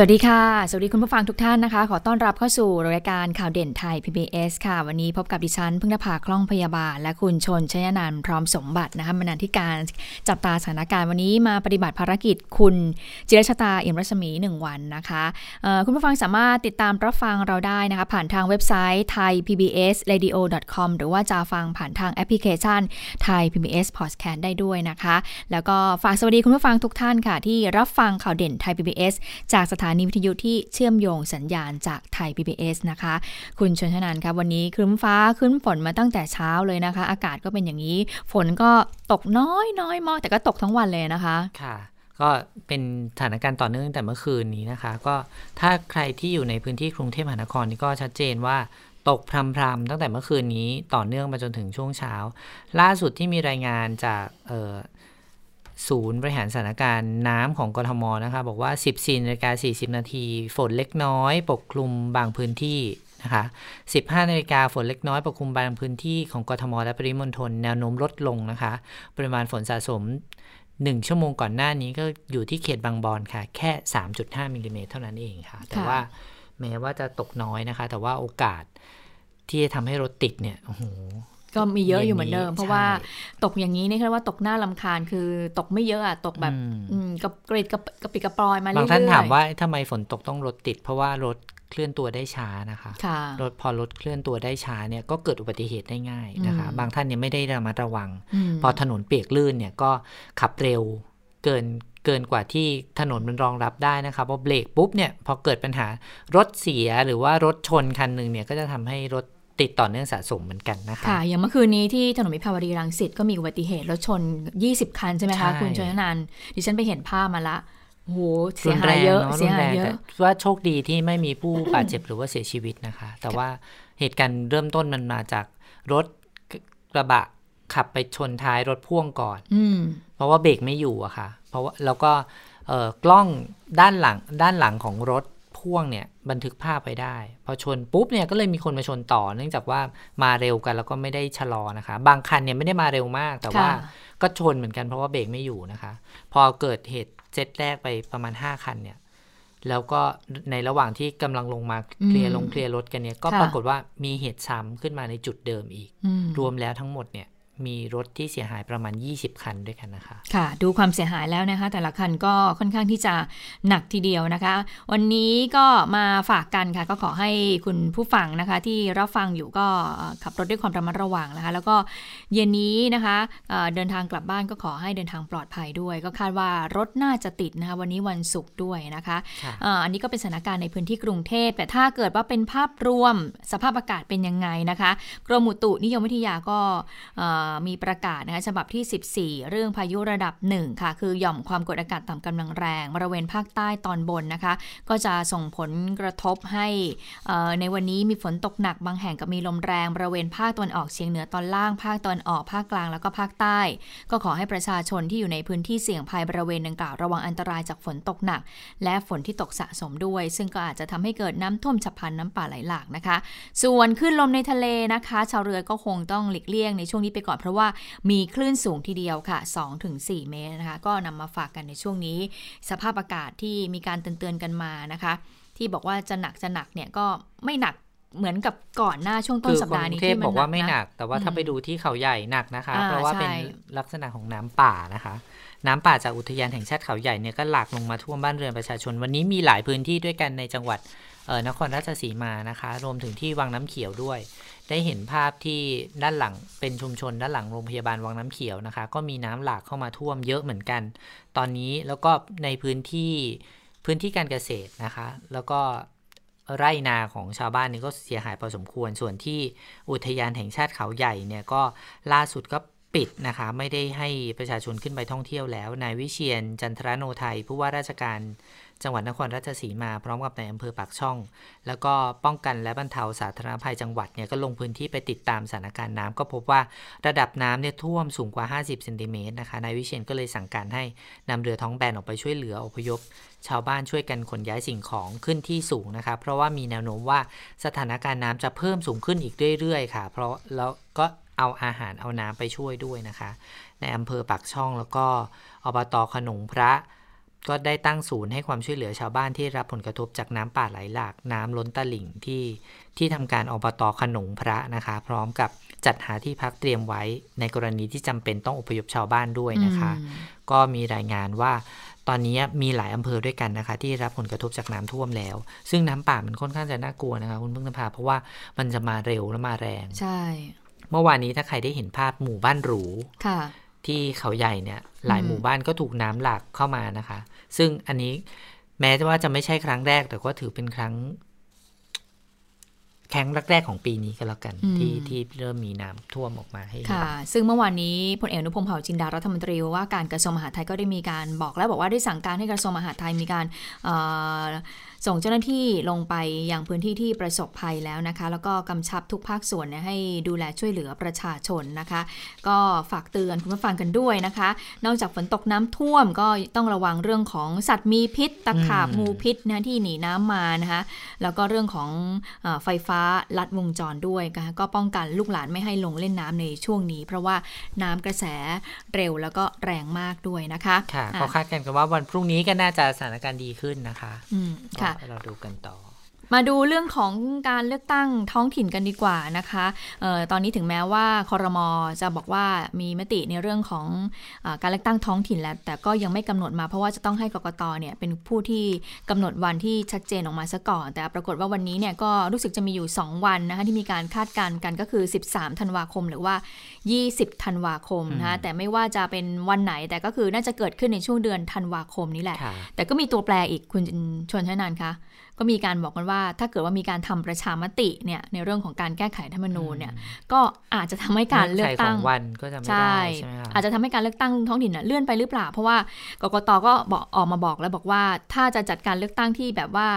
สวัสดีค่ะ สวัสดีคุณผู้ฟังทุกท่านนะคะ ขอต้อนรับเข้าสู่รายการข่าวเด่นไทย PBS ค่ะ วันนี้พบกับดิฉันพึ่งนภาคล่องพยาบาล และคุณชนชยนันพร้อมสมบัตินะคะบรรณาธิการจับตาสถานการณ์วันนี้มาปฏิบัติภารกิจคุณจิรชตาเอี่ยมรัศมีหนึ่งวันนะคะคุณผู้ฟังสามารถติดตามรับฟังเราได้นะคะ ผ่านทางเว็บไซต์ thai pbs radio com หรือว่าจะฟังผ่านทางแอปพลิเคชัน Thai PBS Podcast ได้ด้วยนะคะ แล้วก็ฝากสวัสดีคุณผู้ฟังทุกท่านค่ะ ที่รับฟังข่าวเด่นไทย PBS จากสถานานีวิทยุที่เชื่อมโยงสัญญาณจากไทย PBS นะคะ คุณชนชนันครับวันนี้ครึ้มฟ้าขึ้นฝนมาตั้งแต่เช้าเลยนะคะ อากาศก็เป็นอย่างนี้ ฝนก็ตกน้อยน้อยมากแต่ก็ตกทั้งวันเลยนะคะ ค่ะ ก็เป็นสถานการณ์ต่อเนื่องแต่เมื่อคืนนี้นะคะ ก็ถ้าใครที่อยู่ในพื้นที่กรุงเทพมหานครนี่ก็ชัดเจนว่าตกพรำๆตั้งแต่เมื่อคืนนี้ต่อเนื่องมาจนถึงช่วงเช้า ล่าสุดที่มีรายงานจาก ศูนย์บริหารสถานการณ์น้ำของกทมนะคะบอกว่า 14นาฬิกา40 นาทีฝนเล็กน้อย ปกคลุมบางพื้นที่นะคะ15นาฬิกาฝนเล็กน้อยปกคลุมบางพื้นที่ของกทมและปริมณฑลแนวโน้มลดลงนะคะ ปริมาณฝนสะสม 1 ชั่วโมงก่อนหน้านี้ก็อยู่ที่เขตบางบอนค่ะ แค่ 3.5มิลลิเมตรเท่านั้นเองค่ะ แต่ว่าแม้ว่าจะตกน้อยนะคะ แต่ว่าโอกาส ที่จะทำให้รถติดเนี่ยโอ้โหก็มีเยอะอยู่เหมือนเดิม เพราะว่าตกอย่างนี้นี่คือว่าตกหน้าลำคาญคือตกไม่เยอะอะตกแบบกับเกรดกับกระปิกระปลอยมาเรื่อยๆบางท่านถามว่าทำไมฝนตกต้องรถติด เพราะว่ารถเคลื่อนตัวได้ช้านะคะรถพอรถเคลื่อนตัวได้ช้าเนี่ยก็เกิดอุบัติเหตุได้ง่ายนะคะ บางท่านเนี่ยไม่ได้ระมัดระวัง พอถนนเปียกลื่นเนี่ยก็ขับเร็วเกินเกินกว่าที่ถนนมันรองรับได้นะคะพอเบรกปุ๊บเนี่ยพอเกิดปัญหารถเสียหรือว่ารถชนคันหนึ่งเนี่ยก็จะทำให้รถ ติดต่อเนื่องสะสมเหมือนกันนะคะค่ะอย่างเมื่อคืนนี้ที่ถนนมิภาวดีรังสิตก็มีอุบัติเหตุรถชน 20 คันใช่ไหมคะคุณชยนันดิฉันไปเห็นภาพมาละโหเสียหายเยอะเสียหายเยอะว่าโชคดีที่ไม่มีผู้บาดเจ็บหรือว่าเสียชีวิตนะคะ แต่ว่าเหตุการณ์เริ่มต้นมันมาจากรถกระบะขับไปชนท้ายรถพ่วงก่อนอเพราะว่าเบรกไม่อยู่อะค่ะ เพราะว่าแล้วก็กล้องด้านหลังด้านหลังของรถ พ่วงเนี่ยบันทึกภาพไปได้ พอชนปุ๊บเนี่ยก็เลยมีคนมาชนต่อ เนื่องจากว่ามาเร็วกันแล้วก็ไม่ได้ชะลอนะคะ บางคันเนี่ยไม่ได้มาเร็วมาก แต่ว่าก็ชนเหมือนกันเพราะว่าเบรกไม่อยู่นะคะ พอเกิดเหตุเซตแรกไปประมาณ 5 คันเนี่ยแล้วก็ในระหว่างที่กำลังลงมาเคลียร์ลงเคลียร์รถกันเนี่ยก็ปรากฏว่ามีเหตุซ้ำขึ้นมาในจุดเดิมอีก รวมแล้วทั้งหมดเนี่ย มีรถที่เสียหายประมาณ 20 คันด้วยกันนะคะ ค่ะ ดูความเสียหายแล้วนะคะ แต่ละคันก็ค่อนข้างที่จะหนักทีเดียวนะคะ วันนี้ก็มาฝากกันค่ะ ก็ขอให้คุณผู้ฟังนะคะ ที่รับฟังอยู่ก็ขับรถด้วยความระมัดระวังนะคะ แล้วก็เย็นนี้นะคะเดินทางกลับบ้านก็ขอให้เดินทางปลอดภัยด้วย ก็คาดว่ารถน่าจะติดนะคะ วันนี้วันศุกร์ด้วยนะคะอันนี้ก็เป็นสถานการณ์ในพื้นที่กรุงเทพแต่ถ้าเกิดว่าเป็นภาพรวมสภาพอากาศเป็นยังไงนะคะ กรมอุตุนิยมวิทยาก็มีประกาศนะคะฉบับที่ 14 เรื่องพายุระดับ 1 ค่ะ คือหย่อมความกดอากาศต่ำกำลังแรงบริเวณภาคใต้ตอนบนนะคะ ก็จะส่งผลกระทบให้ในวันนี้มีฝนตกหนักบางแห่งกับมีลมแรงบริเวณภาคตะวันออกเฉียงเหนือตอนล่างภาคตะวันออกภาคกลางแล้วก็ภาคใต้ ก็ขอให้ประชาชนที่อยู่ในพื้นที่เสี่ยงภัยบริเวณดังกล่าวระวังอันตรายจากฝนตกหนัก และฝนที่ตกสะสมด้วย ซึ่งก็อาจจะทำให้เกิดน้ำท่วมฉับพลันน้ำป่าไหลหลากนะคะ ส่วนขึ้นลมในทะเลนะคะ ชาวเรือก็คงต้องหลีกเลี่ยงในช่วงนี้ไปก่อนเพราะว่ามีคลื่นสูงทีเดียวค่ะ 2-4 เมตรนะคะ ก็นำมาฝากกันในช่วงนี้ สภาพอากาศที่มีการเตือนๆกันมานะคะ ที่บอกว่าจะหนักจะหนักเนี่ยก็ไม่หนักเหมือนกับก่อนหน้าช่วงต้นสัปดาห์นี้ที่มันบอกว่าไม่หนัก แต่ว่าถ้าไปดูที่เขาใหญ่หนักนะคะ เพราะว่าเป็นลักษณะของน้ำป่านะคะ น้ำป่าจากอุทยานแห่งชาติเขาใหญ่เนี่ยก็หลากลงมาท่วมบ้านเรือนประชาชน วันนี้มีหลายพื้นที่ด้วยกันในจังหวัดนครราชสีมานะคะ รวมถึงที่วังน้ำเขียวด้วย ได้เห็นภาพที่ด้านหลังเป็นชุมชนด้านหลังโรงพยาบาลวังน้ำเขียวนะคะ ก็มีน้ำหลากเข้ามาท่วมเยอะเหมือนกัน ตอนนี้แล้วก็ในพื้นที่พื้นที่การเกษตรนะคะ แล้วก็ไร่นาของชาวบ้านนี่ก็เสียหายพอสมควร ส่วนที่อุทยานแห่งชาติเขาใหญ่เนี่ยก็ล่าสุดก็ปิดนะคะ ไม่ได้ให้ประชาชนขึ้นไปท่องเที่ยวแล้ว นายวิเชียนจันทรโนไทยผู้ว่าราชการ จังหวัดนครราชสีมาพร้อมกับในอำเภอปากช่อง แล้วก็ป้องกันและบรรเทาสาธารณภัยจังหวัดเนี่ยก็ลงพื้นที่ไปติดตามสถานการณ์น้ำก็พบว่าระดับน้ำเนี่ยท่วมสูงกว่า 50เซนติเมตรนะคะนายวิเชียนก็เลยสั่งการให้นำเรือท้องแบนออกไปช่วยเหลืออพยพ ชาวบ้านช่วยกันขนย้ายสิ่งของขึ้นที่สูงนะคะเพราะว่ามีแนวโน้มว่าสถานการณ์น้ำจะเพิ่มสูงขึ้นอีกเรื่อยๆค่ะ เพราะแล้วก็เอาอาหารเอาน้ำไปช่วยด้วยนะคะ ในอำเภอปากช่องแล้วก็อบตขนงพระ ก็ได้ตั้งศูนย์ให้ความช่วยเหลือชาวบ้านที่รับผลกระทบจากน้ำป่าไหลหลาก น้ำล้นตลิ่งที่ที่ทำการอบตขนงพระนะคะ พร้อมกับจัดหาที่พักเตรียมไว้ ในกรณีที่จำเป็นต้องอพยพชาวบ้านด้วยนะคะ ก็มีรายงานว่าตอนนี้มีหลายอำเภอด้วยกันนะคะ ที่รับผลกระทบจากน้ำท่วมแล้ว ซึ่งน้ำป่ามันค่อนข้างจะน่ากลัวนะคะ คุณพึ่งนภาเพราะว่ามันจะมาเร็วและมาแรง ใช่ เมื่อวานนี้ถ้าใครได้เห็นภาพหมู่บ้านหรูค่ะ ที่เขาใหญ่เนี่ยหลายอืมหมู่บ้านก็ถูกน้ำหลากเข้ามานะคะ ซึ่งอันนี้แม้ว่าจะไม่ใช่ครั้งแรก แต่ก็ถือเป็นครั้งแครั้งแรกๆของปีนี้ก็แล้วกัน ที่ที่เริ่มมีน้ำท่วมออกมาให้เห็นค่ะ ซึ่งเมื่อวานนี้พลเอกอนุพงษ์เผ่าจินดารัฐมนตรีว่าการกระทรวงมหาดไทยก็ได้มีการบอกแล้วบอกว่าได้สั่งการให้กระทรวงมหาดไทยมีการเอ่อ ส่งเจ้าหน้าที่ลงไปยังพื้นที่ที่ประสบภัยแล้วนะคะ แล้วก็กำชับทุกภาคส่วนเนี่ยให้ดูแลช่วยเหลือประชาชนนะคะ ก็ฝากเตือนคุณผู้ฟังกันด้วยนะคะ นอกจากฝนตกน้ำท่วมก็ต้องระวังเรื่องของสัตว์มีพิษตะขาบอืมงูพิษนะที่หนีน้ำมานะคะ แล้วก็เรื่องของเออไฟฟ้าลัดวงจรด้วยนะคะก็ป้องกันลูกหลานไม่ให้ลงเล่นน้ำในช่วงนี้ เพราะว่าน้ำกระแสเร็วแล้วก็แรงมากด้วยนะคะค่ะอะก็คาดกันกันว่าวันพรุ่งนี้ก็น่าจะสถานการณ์ดีขึ้นนะคะอืมค่ะก็เราดูกันต่อ มาดูเรื่องของการเลือกตั้งท้องถิ่นกันดีกว่านะคะเออตอนนี้ถึงแม้ว่าคอรมอจะบอกว่ามีมติในเรื่องของอาการเลือกตั้งท้องถิ่นแล้ว แต่ก็ยังไม่กำหนดมาเพราะว่าจะต้องให้กกตเนี่ยเป็นผู้ที่กำหนดวันที่ชัดเจนออกมาซะก่อน แต่ปรากฏว่าวันนี้เนี่ยก็รู้สึกจะมีอยู่ 2 วันนะคะที่มีการคาดการณ์กันก็คือ 13 ธันวาคม หรือว่า 20 ธันวาคมนะคะแต่ไม่ว่าจะเป็นวันไหนแต่ก็คือน่าจะเกิดขึ้นในช่วงเดือนธันวาคมนี้แหละค่ะแต่ก็มีตัวแปรอีกคุณชวนชนานคะ ก็มีการบอกกันว่า ถ้าเกิดว่ามีการทำประชามติเนี่ยในเรื่องของการแก้ไขรัฐธรรมนูญเนี่ยก็อาจจะทำให้การเลือกตั้งงื่นไขของวันก็จะไม่ใช่ได้ใช่ไหมคะอาจจะทำให้การเลือกตั้งท้องถิ่นน่ะเลื่อนไปหรือเปล่า เพราะว่ากกตก็บอกออกมาบอกแล้วบอกว่า ถ้าจะจัดการเลือกตั้งที่แบบว่า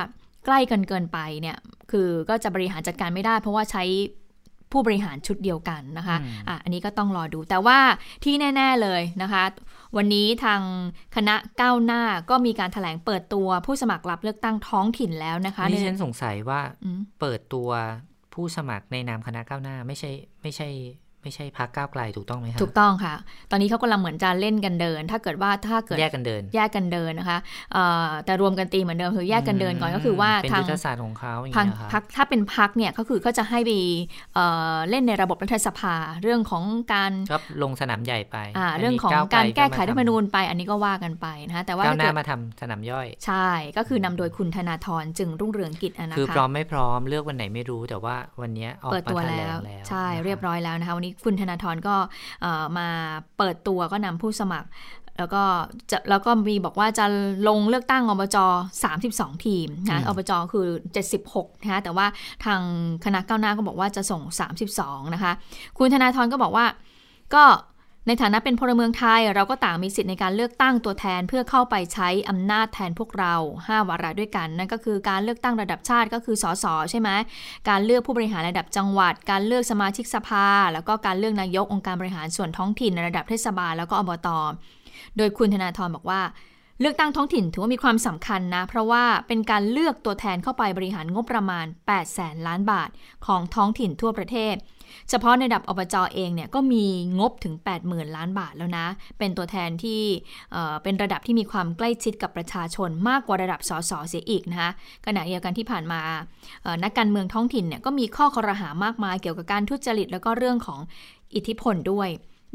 ใกล้กันเกินไปเนี่ยคือก็จะบริหารจัดการไม่ได้ เพราะว่าใช้ผู้บริหารชุดเดียวกันนะคะอืมอะอันนี้ก็ต้องรอดูแต่ว่าที่แน่ ๆเลยนะคะ วันนี้ทางคณะก้าวหน้าก็มีการถแถลงเปิดตัวผู้สมัครรับเลือกตั้งท้องถิ่นแล้วนะคะนี่ฉันสงสัยว่าอืมเปิดตัวผู้สมัครในนามคณะก้าวหน้าไม่ใช่ไม่ใช่ ไม่ใช่พักก้าวไกลถูกต้องไหมคะถูกต้องค่ะ ตอนนี้เขากำลังเหมือนจะเล่นกันเดิน ถ้าเกิดว่าถ้าเกิดแยกกันเดิน แยกกันเดินนะคะเอ่อแต่รวมกันตีเหมือนเดิมคือแยกกันเดินก่อนก็คือว่าเป็นทางยุทธศาสตร์ของเขาอย่างพังเงี้ยค่ะพักถ้าเป็นพักเนี่ยก็คือก็จะให้ไปเอ่อเล่นในระบบรัฐสภาเรื่องของการก็ลงสนามใหญ่ไปอ่าอันนี้เรื่องของวการแก้ไขมารัฐธรรมนูญไป อันนี้ก็ว่ากันไปนะคะแต่ว่าก้าวหน้าถ้าเกิดมาทำสนามย่อย ใช่ก็คือนำโดยคุณธนาธรจึงรุ่งเรืองกิจอะนะคะคือพร้อมไม่พร้อมเลือกวันไหนไม่รู้แต่ว่าวันเนี้ยออกเปิดมาตัวแถลแล้วงแล้วใช่นะคะเรียบร้อยแล้วนะคะวันนี้คุณธนาธรก็เอ่อมาเปิดตัวก็นำผู้สมัคร แล้วก็จะแล้วก็มีบอกว่าจะลงเลือกตั้งอบจ 32 ทีมนะอบจคือ 76นะคะแต่ว่าทางคณะก้าวหน้าก็บอกว่าจะส่ง 32 นะคะ คุณธนาธรก็บอกว่าก็ ในฐานะเป็นพลเมืองไทยเราก็ต่างมีสิทธิ์ในการเลือกตั้งตัวแทนเพื่อเข้าไปใช้อำนาจแทนพวกเรา 5 วาระด้วยกันนั่นก็คือการเลือกตั้งระดับชาติก็คือสสใช่ไหมการเลือกผู้บริหารระดับจังหวัด การเลือกสมาชิกสภา แล้วก็การเลือกนายกองค์การบริหารส่วนท้องถิ่นในระดับเทศบาลแล้วก็อบตโดยคุณธนาธรบอกว่าเลือกตั้งท้องถิ่นถือว่ามีความสำคัญนะ เพราะว่าเป็นการเลือกตัวแทนเข้าไปบริหารงบประมาณ8แสนล้านบาท ของท้องถิ่นทั่วประเทศ เฉพาะในดับอบจเองเนี่ยก็มีงบถึง 80,000 ล้านบาทแล้วนะ เป็นตัวแทนที่เป็นระดับที่มีความใกล้ชิดกับประชาชนมากกว่าระดับสสเสียอีกนะคะขณะเดียวกันที่ผ่านมานักการเมืองท้องถิ่นเนี่ยก็มีข้อคอรหามากมายเกี่ยวกับการทุจริตแล้วก็เรื่องของอิทธิพลด้วย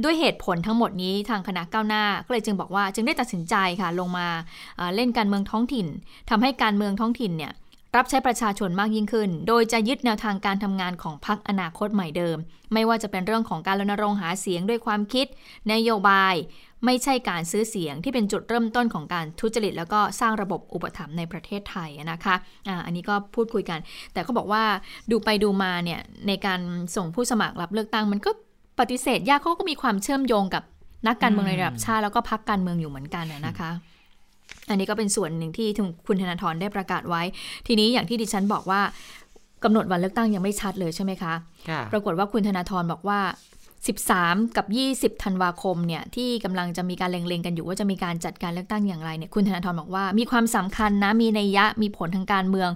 ด้วยเหตุผลทั้งหมดนี้ทางคณะก้าวหน้าก็เลยจึงบอกว่าจึงได้ตัดสินใจค่ะลงมาเอ่อเล่นการเมืองท้องถิ่นทำให้การเมืองท้องถิ่นเนี่ย รับใช้ประชาชนมากยิ่งขึ้น โดยจะยึดแนวทางการทำงานของพรรคอนาคตใหม่เดิม ไม่ว่าจะเป็นเรื่องของการรณรงค์หาเสียงด้วยความคิด นโยบาย ไม่ใช่การซื้อเสียงที่เป็นจุดเริ่มต้นของการทุจริต แล้วก็สร้างระบบอุปถัมภ์ในประเทศไทยนะคะอ่าอันนี้ก็พูดคุยกัน แต่เขาบอกว่าดูไปดูมาเนี่ยในการส่งผู้สมัครรับเลือกตั้งมันก็ปฏิเสธยากเขาก็มีความเชื่อมโยงกับนักการเมืองในระดับชาติแล้วก็พักการเมืองอยู่เหมือนกันนะคะ อันนี้ก็เป็นส่วนหนึ่งที่คุณธนาธรได้ประกาศไว้ ทีนี้อย่างที่ดิฉันบอกว่ากำหนดวันเลือกตั้งยังไม่ชัดเลยใช่ไหมคะ ปรากฏว่าคุณธนาธรบอกว่า 13 กับ 20 ธันวาคมเนี่ยที่กำลังจะมีการเล็งๆกันอยู่ว่าจะมีการจัดการเลือกตั้งอย่างไรเนี่ยคุณธนาธรบอกว่ามีความสำคัญนะมีนัยยะมีผลทางการเมือง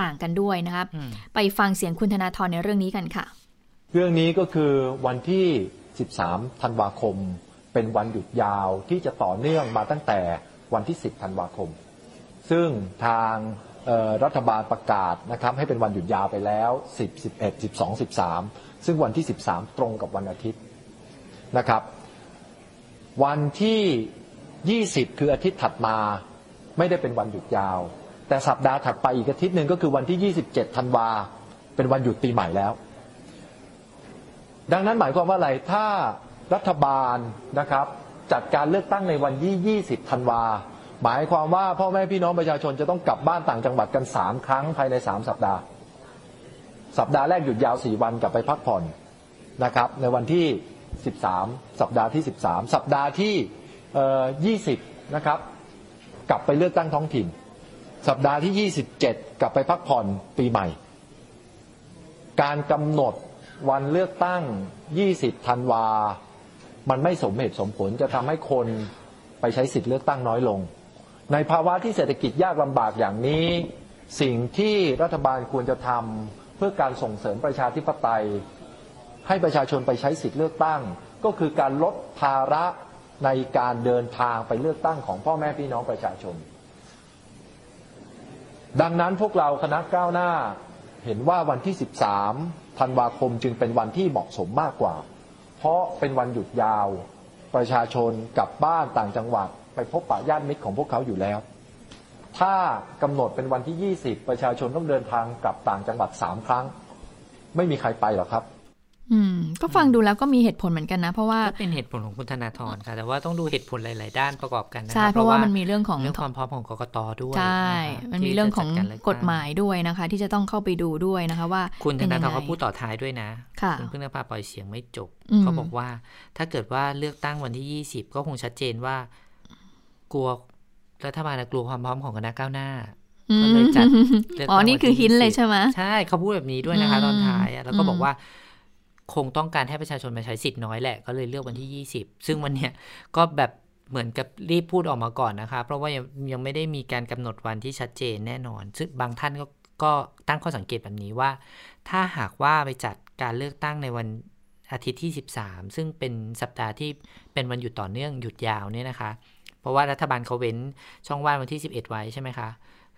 ต่างกันด้วยนะครับ ไปฟังเสียงคุณธนาธรในเรื่องนี้กันค่ะ เรื่องนี้ก็คือวันที่ 13 ธันวาคม เป็นวันหยุดยาวที่จะต่อเนื่องมาตั้งแต่ วันที่ 10 ธันวาคม ซึ่งทางรัฐบาลประกาศนะครับให้เป็นวันหยุดยาวไปแล้ว 10 11 12 13 ซึ่งวันที่ 13 ตรงกับวันอาทิตย์นะครับ วันที่ 20 คืออาทิตย์ถัดมาไม่ได้เป็นวันหยุดยาว แต่สัปดาห์ถัดไปอีกอาทิตย์หนึ่งก็คือวันที่ 27 ธันวาเป็นวันหยุดปีใหม่แล้ว ดังนั้นหมายความว่าอะไรถ้ารัฐบาลนะครับ จัดการเลือกตั้งในวันที่ 20 ธันวา หมายความว่าพ่อแม่พี่น้องประชาชนจะต้องกลับบ้านต่างจังหวัดกันสามครั้งภายในสามสัปดาห์ สัปดาห์แรกหยุดยาวสี่วันกลับไปพักผ่อนนะครับ ในวันที่สิบสามสัปดาห์ที่สิบสามสัปดาห์ที่ยี่สิบนะครับ กลับไปเลือกตั้งท้องถิ่น สัปดาห์ที่ยี่สิบเจ็ดกลับไปพักผ่อนปีใหม่ การกำหนดวันเลือกตั้งยี่สิบธันวามั มันไม่สมเหตุสมผลจะทำให้คนไปใช้สิทธิ์เลือกตั้งน้อยลง ในภาวะที่เศรษฐกิจยากลำบากอย่างนี้ สิ่งที่รัฐบาลควรจะทำเพื่อการส่งเสริมประชาธิปไตย ให้ประชาชนไปใช้สิทธิเลือกตั้ง ก็คือการลดภาระในการเดินทางไปเลือกตั้งของพ่อแม่พี่น้องประชาชน ดังนั้นพวกเราคณะก้าวหน้าเห็นว่าวันที่ 13ธันวาคมจึงเป็นวันที่เหมาะสมมากกว่า เพราะเป็นวันหยุดยาว ประชาชนกลับบ้านต่างจังหวัด ไปพบปะญาติมิตรของพวกเขาอยู่แล้ว ถ้ากำหนดเป็นวันที่ 20 ประชาชนต้องเดินทางกลับต่างจังหวัดสามครั้ง ไม่มีใครไปหรอกครับ อืม ก็ฟังดูแล้วก็มีเหตุผลเหมือนกันนะ เพราะว่าก็เป็นเหตุผลของคุณธนาธรค่ะ แต่ว่าต้องดูเหตุผลหลาย ๆ ด้านประกอบกันนะใช่เพราะว่ามันมีเรื่องของเรื่องความพร้อมของกกตด้วยใช่มันมีเรื่องของกฎหมายด้วยนะคะ ที่จะต้องเข้าไปดูด้วยนะคะ ว่า คุณธนาธรเขาพูดต่อท้ายด้วยนะคุณเพิ่งนภาปล่อยเสียงไม่จบเขาบอกว่า ถ้าเกิดว่าเลือกตั้งวันที่20ก็คงชัดเจนว่า กลัวรัฐบาลกลัวความพร้อมของคณะก้าวหน้าก็เลยจัดอ๋อนี่คือหินเลยใช่ไหมใช่เขาพูดแบบนี้ด้วยนะคะ ตอนท้ายแล้วก็บอกว่า คงต้องการให้ประชาชนมาใช้สิทธิ์น้อยแหละ ก็เลยเลือกวันที่ยี่สิบซึ่งวันเนี้ยก็แบบเหมือนกับรีบพูดออกมาก่อนนะคะ เพราะว่ายังยังไม่ได้มีการกำหนดวันที่ชัดเจนแน่นอน ซึ่งบางท่านก็ก็ตั้งข้อสังเกตแบบนี้ว่า ถ้าหากว่าไปจัดการเลือกตั้งในวันอาทิตย์ที่ 13 ซึ่งเป็นสัปดาห์ที่เป็นวันหยุดต่อเนื่องหยุดยาวเนี่ยนะคะ เพราะว่ารัฐบาลเขาเว้นช่องว่างวันที่ 11 ไว้ใช่ไหมคะ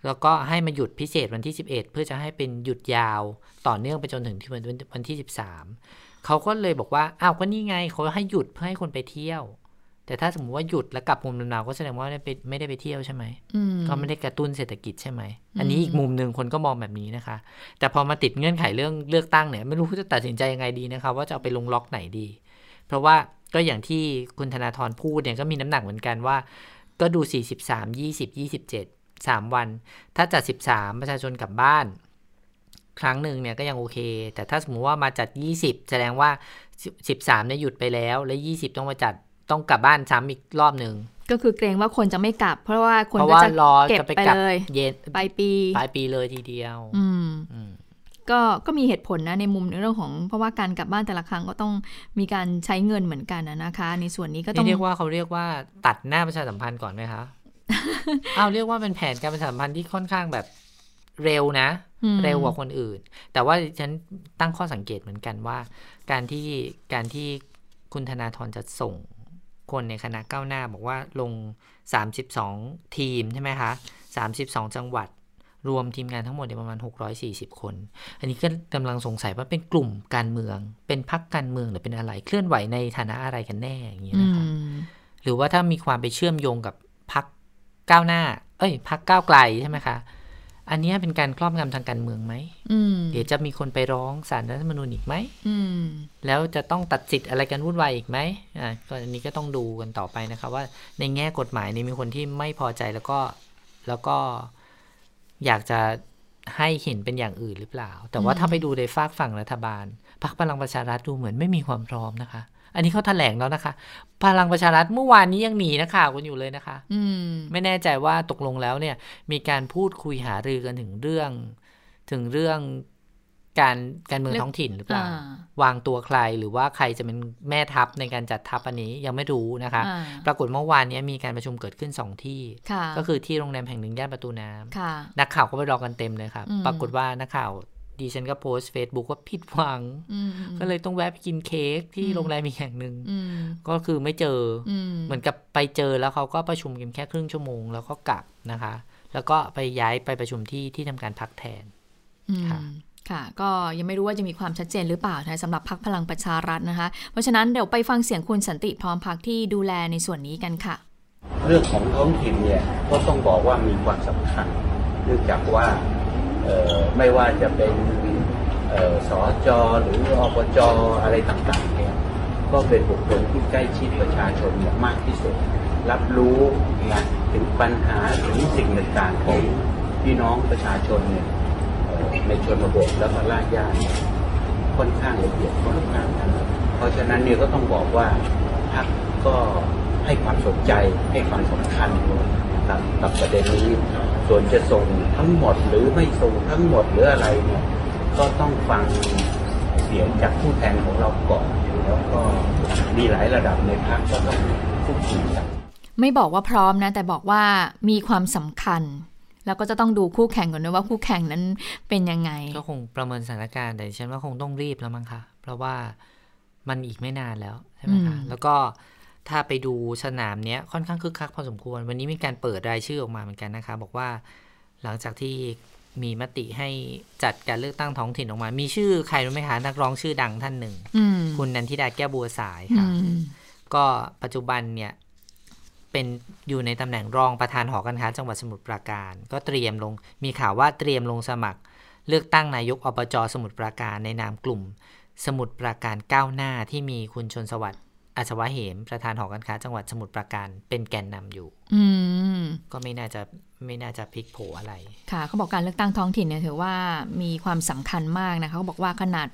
แล้วก็ให้มาหยุดพิเศษวันที่ 11 เพื่อจะให้เป็นหยุดยาวต่อเนื่องไปจนถึงที่วันวันที่ 13 เขาก็เลยบอกว่าอ้าวก็นี่ไงเขาให้หยุดเพื่อให้คนไปเที่ยว แต่ถ้าสมมติว่าหยุดแล้วกลับภูมิลำเนาก็แสดงว่าไม่ได้ไปไม่ได้ไปเที่ยวใช่ไหมก็ไม่ได้กระตุ้นเศรษฐกิจใช่ไหมอันนี้อีกมุมหนึ่งคนก็มองแบบนี้นะคะ แต่พอมาติดเงื่อนไขเรื่องเลือกตั้งเนี่ยไม่รู้จะตัดสินใจยังไงดีนะคะว่าจะเอาไปลงล็อกไหนดี เพราะว่าก็อย่างที่คุณธนาธรพูดเนี่ยก็มีน้ำหนักเหมือนกันว่า ก็ดู 43 20 27 3 วัน ถ้าจัด 13 ประชาชนกลับบ้าน ครั้งหนึ่งเนี่ยก็ยังโอเค แต่ถ้าสมมุติว่ามาจัด 20 แสดงว่า 13เนี่ยหยุดไปแล้ว และ 20 ต้องมาจัดต้องกลับบ้านซ้ำอีกรอบหนึ่งก็คือเกรงว่าคนจะไม่กลับ เพราะว่าคนก็จะเก็บไปเลยเย็นปลายปีปลายปีเลยทีเดียว อืมก็ก็มีเหตุผลนะในมุมในเรื่องของเพราะว่าการกลับบ้านแต่ละครั้งก็ต้องมีการใช้เงินเหมือนกันนะคะ ในส่วนนี้ก็ต้องเรียกว่าเขาเรียกว่าตัดหน้าประชาสัมพันธ์ก่อนไหมคะ เอาเรียกว่าเป็นแผนการประชาสัมพันธ์ที่ค่อนข้างแบบเร็วนะ เร็วกว่าคนอื่น แต่ว่าฉันตั้งข้อสังเกตเหมือนกันว่า การที่การที่คุณธนาธรจะส่งคนในคณะก้าวหน้าบอกว่าลง 32 ทีมใช่ไหมคะ 32 จังหวัด รวมทีมงานทั้งหมดเนี่ยประมาณ 640 คน อันนี้ก็กำลังสงสัยว่าเป็นกลุ่มการเมือง เป็นพักการเมืองหรือเป็นอะไร เคลื่อนไหวในฐานะอะไรกันแน่อย่างนี้นะคะหรือว่าถ้ามีความไปเชื่อมโยงกับพั กก้าวหน้า เอ้ยพักก้าวไกลใช่ไหมคะอันนี้เป็นการครอบงำทางการเมืองไหมเดี๋ยวจะมีคนไปร้องศาลรัฐธรรมนูญอีกไหมแล้วจะต้องตัดสิทธิ์อะไรกันวุ่นวายอีกไหมอ่าก็อันนี้ก็ต้องดูกันต่อไปนะคะว่าในแง่กฎหมายนี่มีคนที่ไม่พอใจแล้วก็แล้วก็อยากจะให้เห็นเป็นอย่างอื่นหรือเปล่า แต่ว่าถ้าไปดูในฝากฝั่งรัฐบาลพรรคพลังประชารัฐดูเหมือนไม่มีความพร้อมนะคะ อันนี้เขาแถลงแล้วนะคะ พลังประชารัฐเมื่อวานนี้ยังหนีนะคะกันอยู่เลยนะคะ อืมไม่แน่ใจว่าตกลงแล้วเนี่ย มีการพูดคุยหารือกันถึงเรื่อง ถึงเรื่องการการเมืองเรื่องท้องถิ่นหรือเปล่าอ่า วางตัวใครหรือว่าใครจะเป็นแม่ทัพในการจัดทัพอันนี้ยังไม่รู้นะคะอ่าปรากฏเมื่อวานนี้มีการประชุมเกิดขึ้นสองที่ค่ะก็คือที่โรงแรมแห่งหนึ่งย่านประตูน้ำค่ะนักข่าวก็ไปรอกันเต็มเลยครับอืมปรากฏว่านักข่าว ดิฉันก็โพสต์เฟซบุ๊กว่าผิดหวังอืมก็เลยต้องแวะไปกินเค้กที่อืมโรงแรมอีกแห่งหนึ่งอืมก็คือไม่เจอออืมเหมือนกับไปเจอแล้วเขาก็ประชุมกันแค่ครึ่งชั่วโมงแล้วก็กลับนะคะ แล้วก็ไปย้ายไปประชุมที่ที่ทำการพักแทนอืมค่ะค่ะ ก็ยังไม่รู้ว่าจะมีความชัดเจนหรือเปล่านะสำหรับพักพลังประชารัฐนะคะ เพราะฉะนั้นเดี๋ยวไปฟังเสียงคุณสันติพร้อมพักที่ดูแลในส่วนนี้กันค่ะ เรื่องของท้องถิ่นเนี่ยก็ต้องบอกว่ามีความสำคัญ เนื่องจากว่าเอ่อ ไม่ว่าจะเป็นออสอจอหรืออบจอะไรต่างๆเนี่ยก็เป็นบุคคลที่ใกล้ชิดประชาชนมากที่สุด รับรู้นะถึงปัญหาถึงสิ่งต่างๆของพี่น้องประชาชนเนี่ยในชนบทแล้วก็ลาดย่าเนี่ยค่อนข้างละเอียดค่อนข้างนะเพราะฉะนั้นเนี่ยก็ต้องบอกว่าพรรคก็ให้ความสนใจให้ความสำคัญกับประเด็นนี้ ส่วนจะส่งทั้งหมดหรือไม่ส่งทั้งหมดหรืออะไรเนี่ยก็ต้องฟังเสียงจากผู้แทนของเราก่อนแล้วก็มีหลายระดับในพรรคก็ต้องพูดคุยกันไม่บอกว่าพร้อมนะ แต่บอกว่ามีความสำคัญ แล้วก็จะต้องดูคู่แข่งก่อนด้วยว่าคู่แข่งนั้นเป็นยังไง ก็คงประเมินสถานการณ์แต่ดิฉันว่าคงต้องรีบแล้วมั้งคะเพราะว่ามันอีกไม่นานแล้วใช่ไหมคะอืมแล้วก็ ถ้าไปดูสนามเนี้ยค่อนข้างคึกคักพอสมควร วันนี้มีการเปิดรายชื่อออกมาเหมือนกันนะคะ บอกว่าหลังจากที่มีมติให้จัดการเลือกตั้งท้องถิ่นออกมา มีชื่อใครรู้ไหมคะนักร้องชื่อดังท่านหนึ่งอืมคุณนันทิดาแก้วบัวสายอืค่ะมก็ปัจจุบันเนี่ย เป็นอยู่ในตำแหน่งรองประธานหอการค้าจังหวัดสมุทรปราการ ก็เตรียมลง มีข่าวว่าเตรียมลงสมัคร เลือกตั้งนายกอบจสมุทรปราการในนามกลุ่ม สมุทรปราการก้าวหน้าที่มีคุณชนสวัสดิ์ อัศวะเหมประธานหอการค้าจังหวัดสมุทรปราการเป็นแกนนำอยู่ อืมก็ไม่น่าจะ ไม่น่าจะพลิกโผอะไร ค่ะเขาบอกการเลือกตั้งท้องถิ่นเนี่ยถือว่ามีความสำคัญมากนะคะเขาบอกว่าขนาด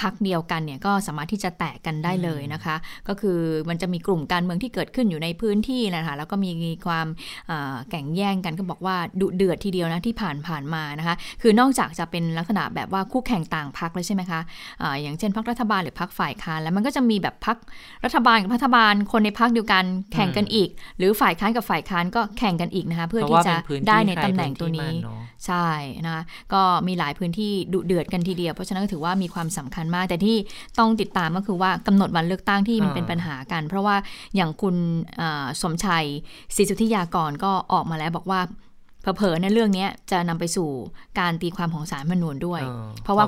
พักเดียวกันเนี่ยก็สามารถที่จะแตกกันได้เลยนะคะ ก็คือมันจะมีกลุ่มการเมืองที่เกิดขึ้นอยู่ในพื้นที่นะคะแล้วก็มีความแข่งแย่งกันก็บอกว่าดุเดือดทีเดียวนะที่ผ่านผ่านมานะคะ คือนอกจากจะเป็นลักษณะแบบว่าคู่แข่งต่างพักเลยใช่ไหมคะออย่างเช่นพักรัฐบาลหรือพักฝ่ายค้านแล้วมันก็จะมีแบบพักรัฐบาลกับรัฐบาลคนในพักเดียวกันแข่งกันอีก หรือฝ่ายค้านกับฝ่ายค้านก็แข่งกันอีกนะคะเพื่อที่ว่าจะเป็นพื้นที่ได้ในใครตำแหน่งพื้นที่ตัวนี้มันเนอะใช่นะคะก็มีหลายพื้นที่ดุเดือดกันทีเดียว เพราะฉะนั้นก็ถือว่ามีความสำคัญมาก แต่ที่ต้องติดตามก็คือว่ากำหนดวันเลือกตั้งที่มันอ่าเป็นปัญหากัน เพราะว่าอย่างคุณเอ่อสมชัยศรีสุทธิยากรก็ออกมาแล้วบอกว่า เผลอๆในเรื่องเนี้ยจะนำไปสู่การตีความของสารมนูญด้วยเออเพราะว่า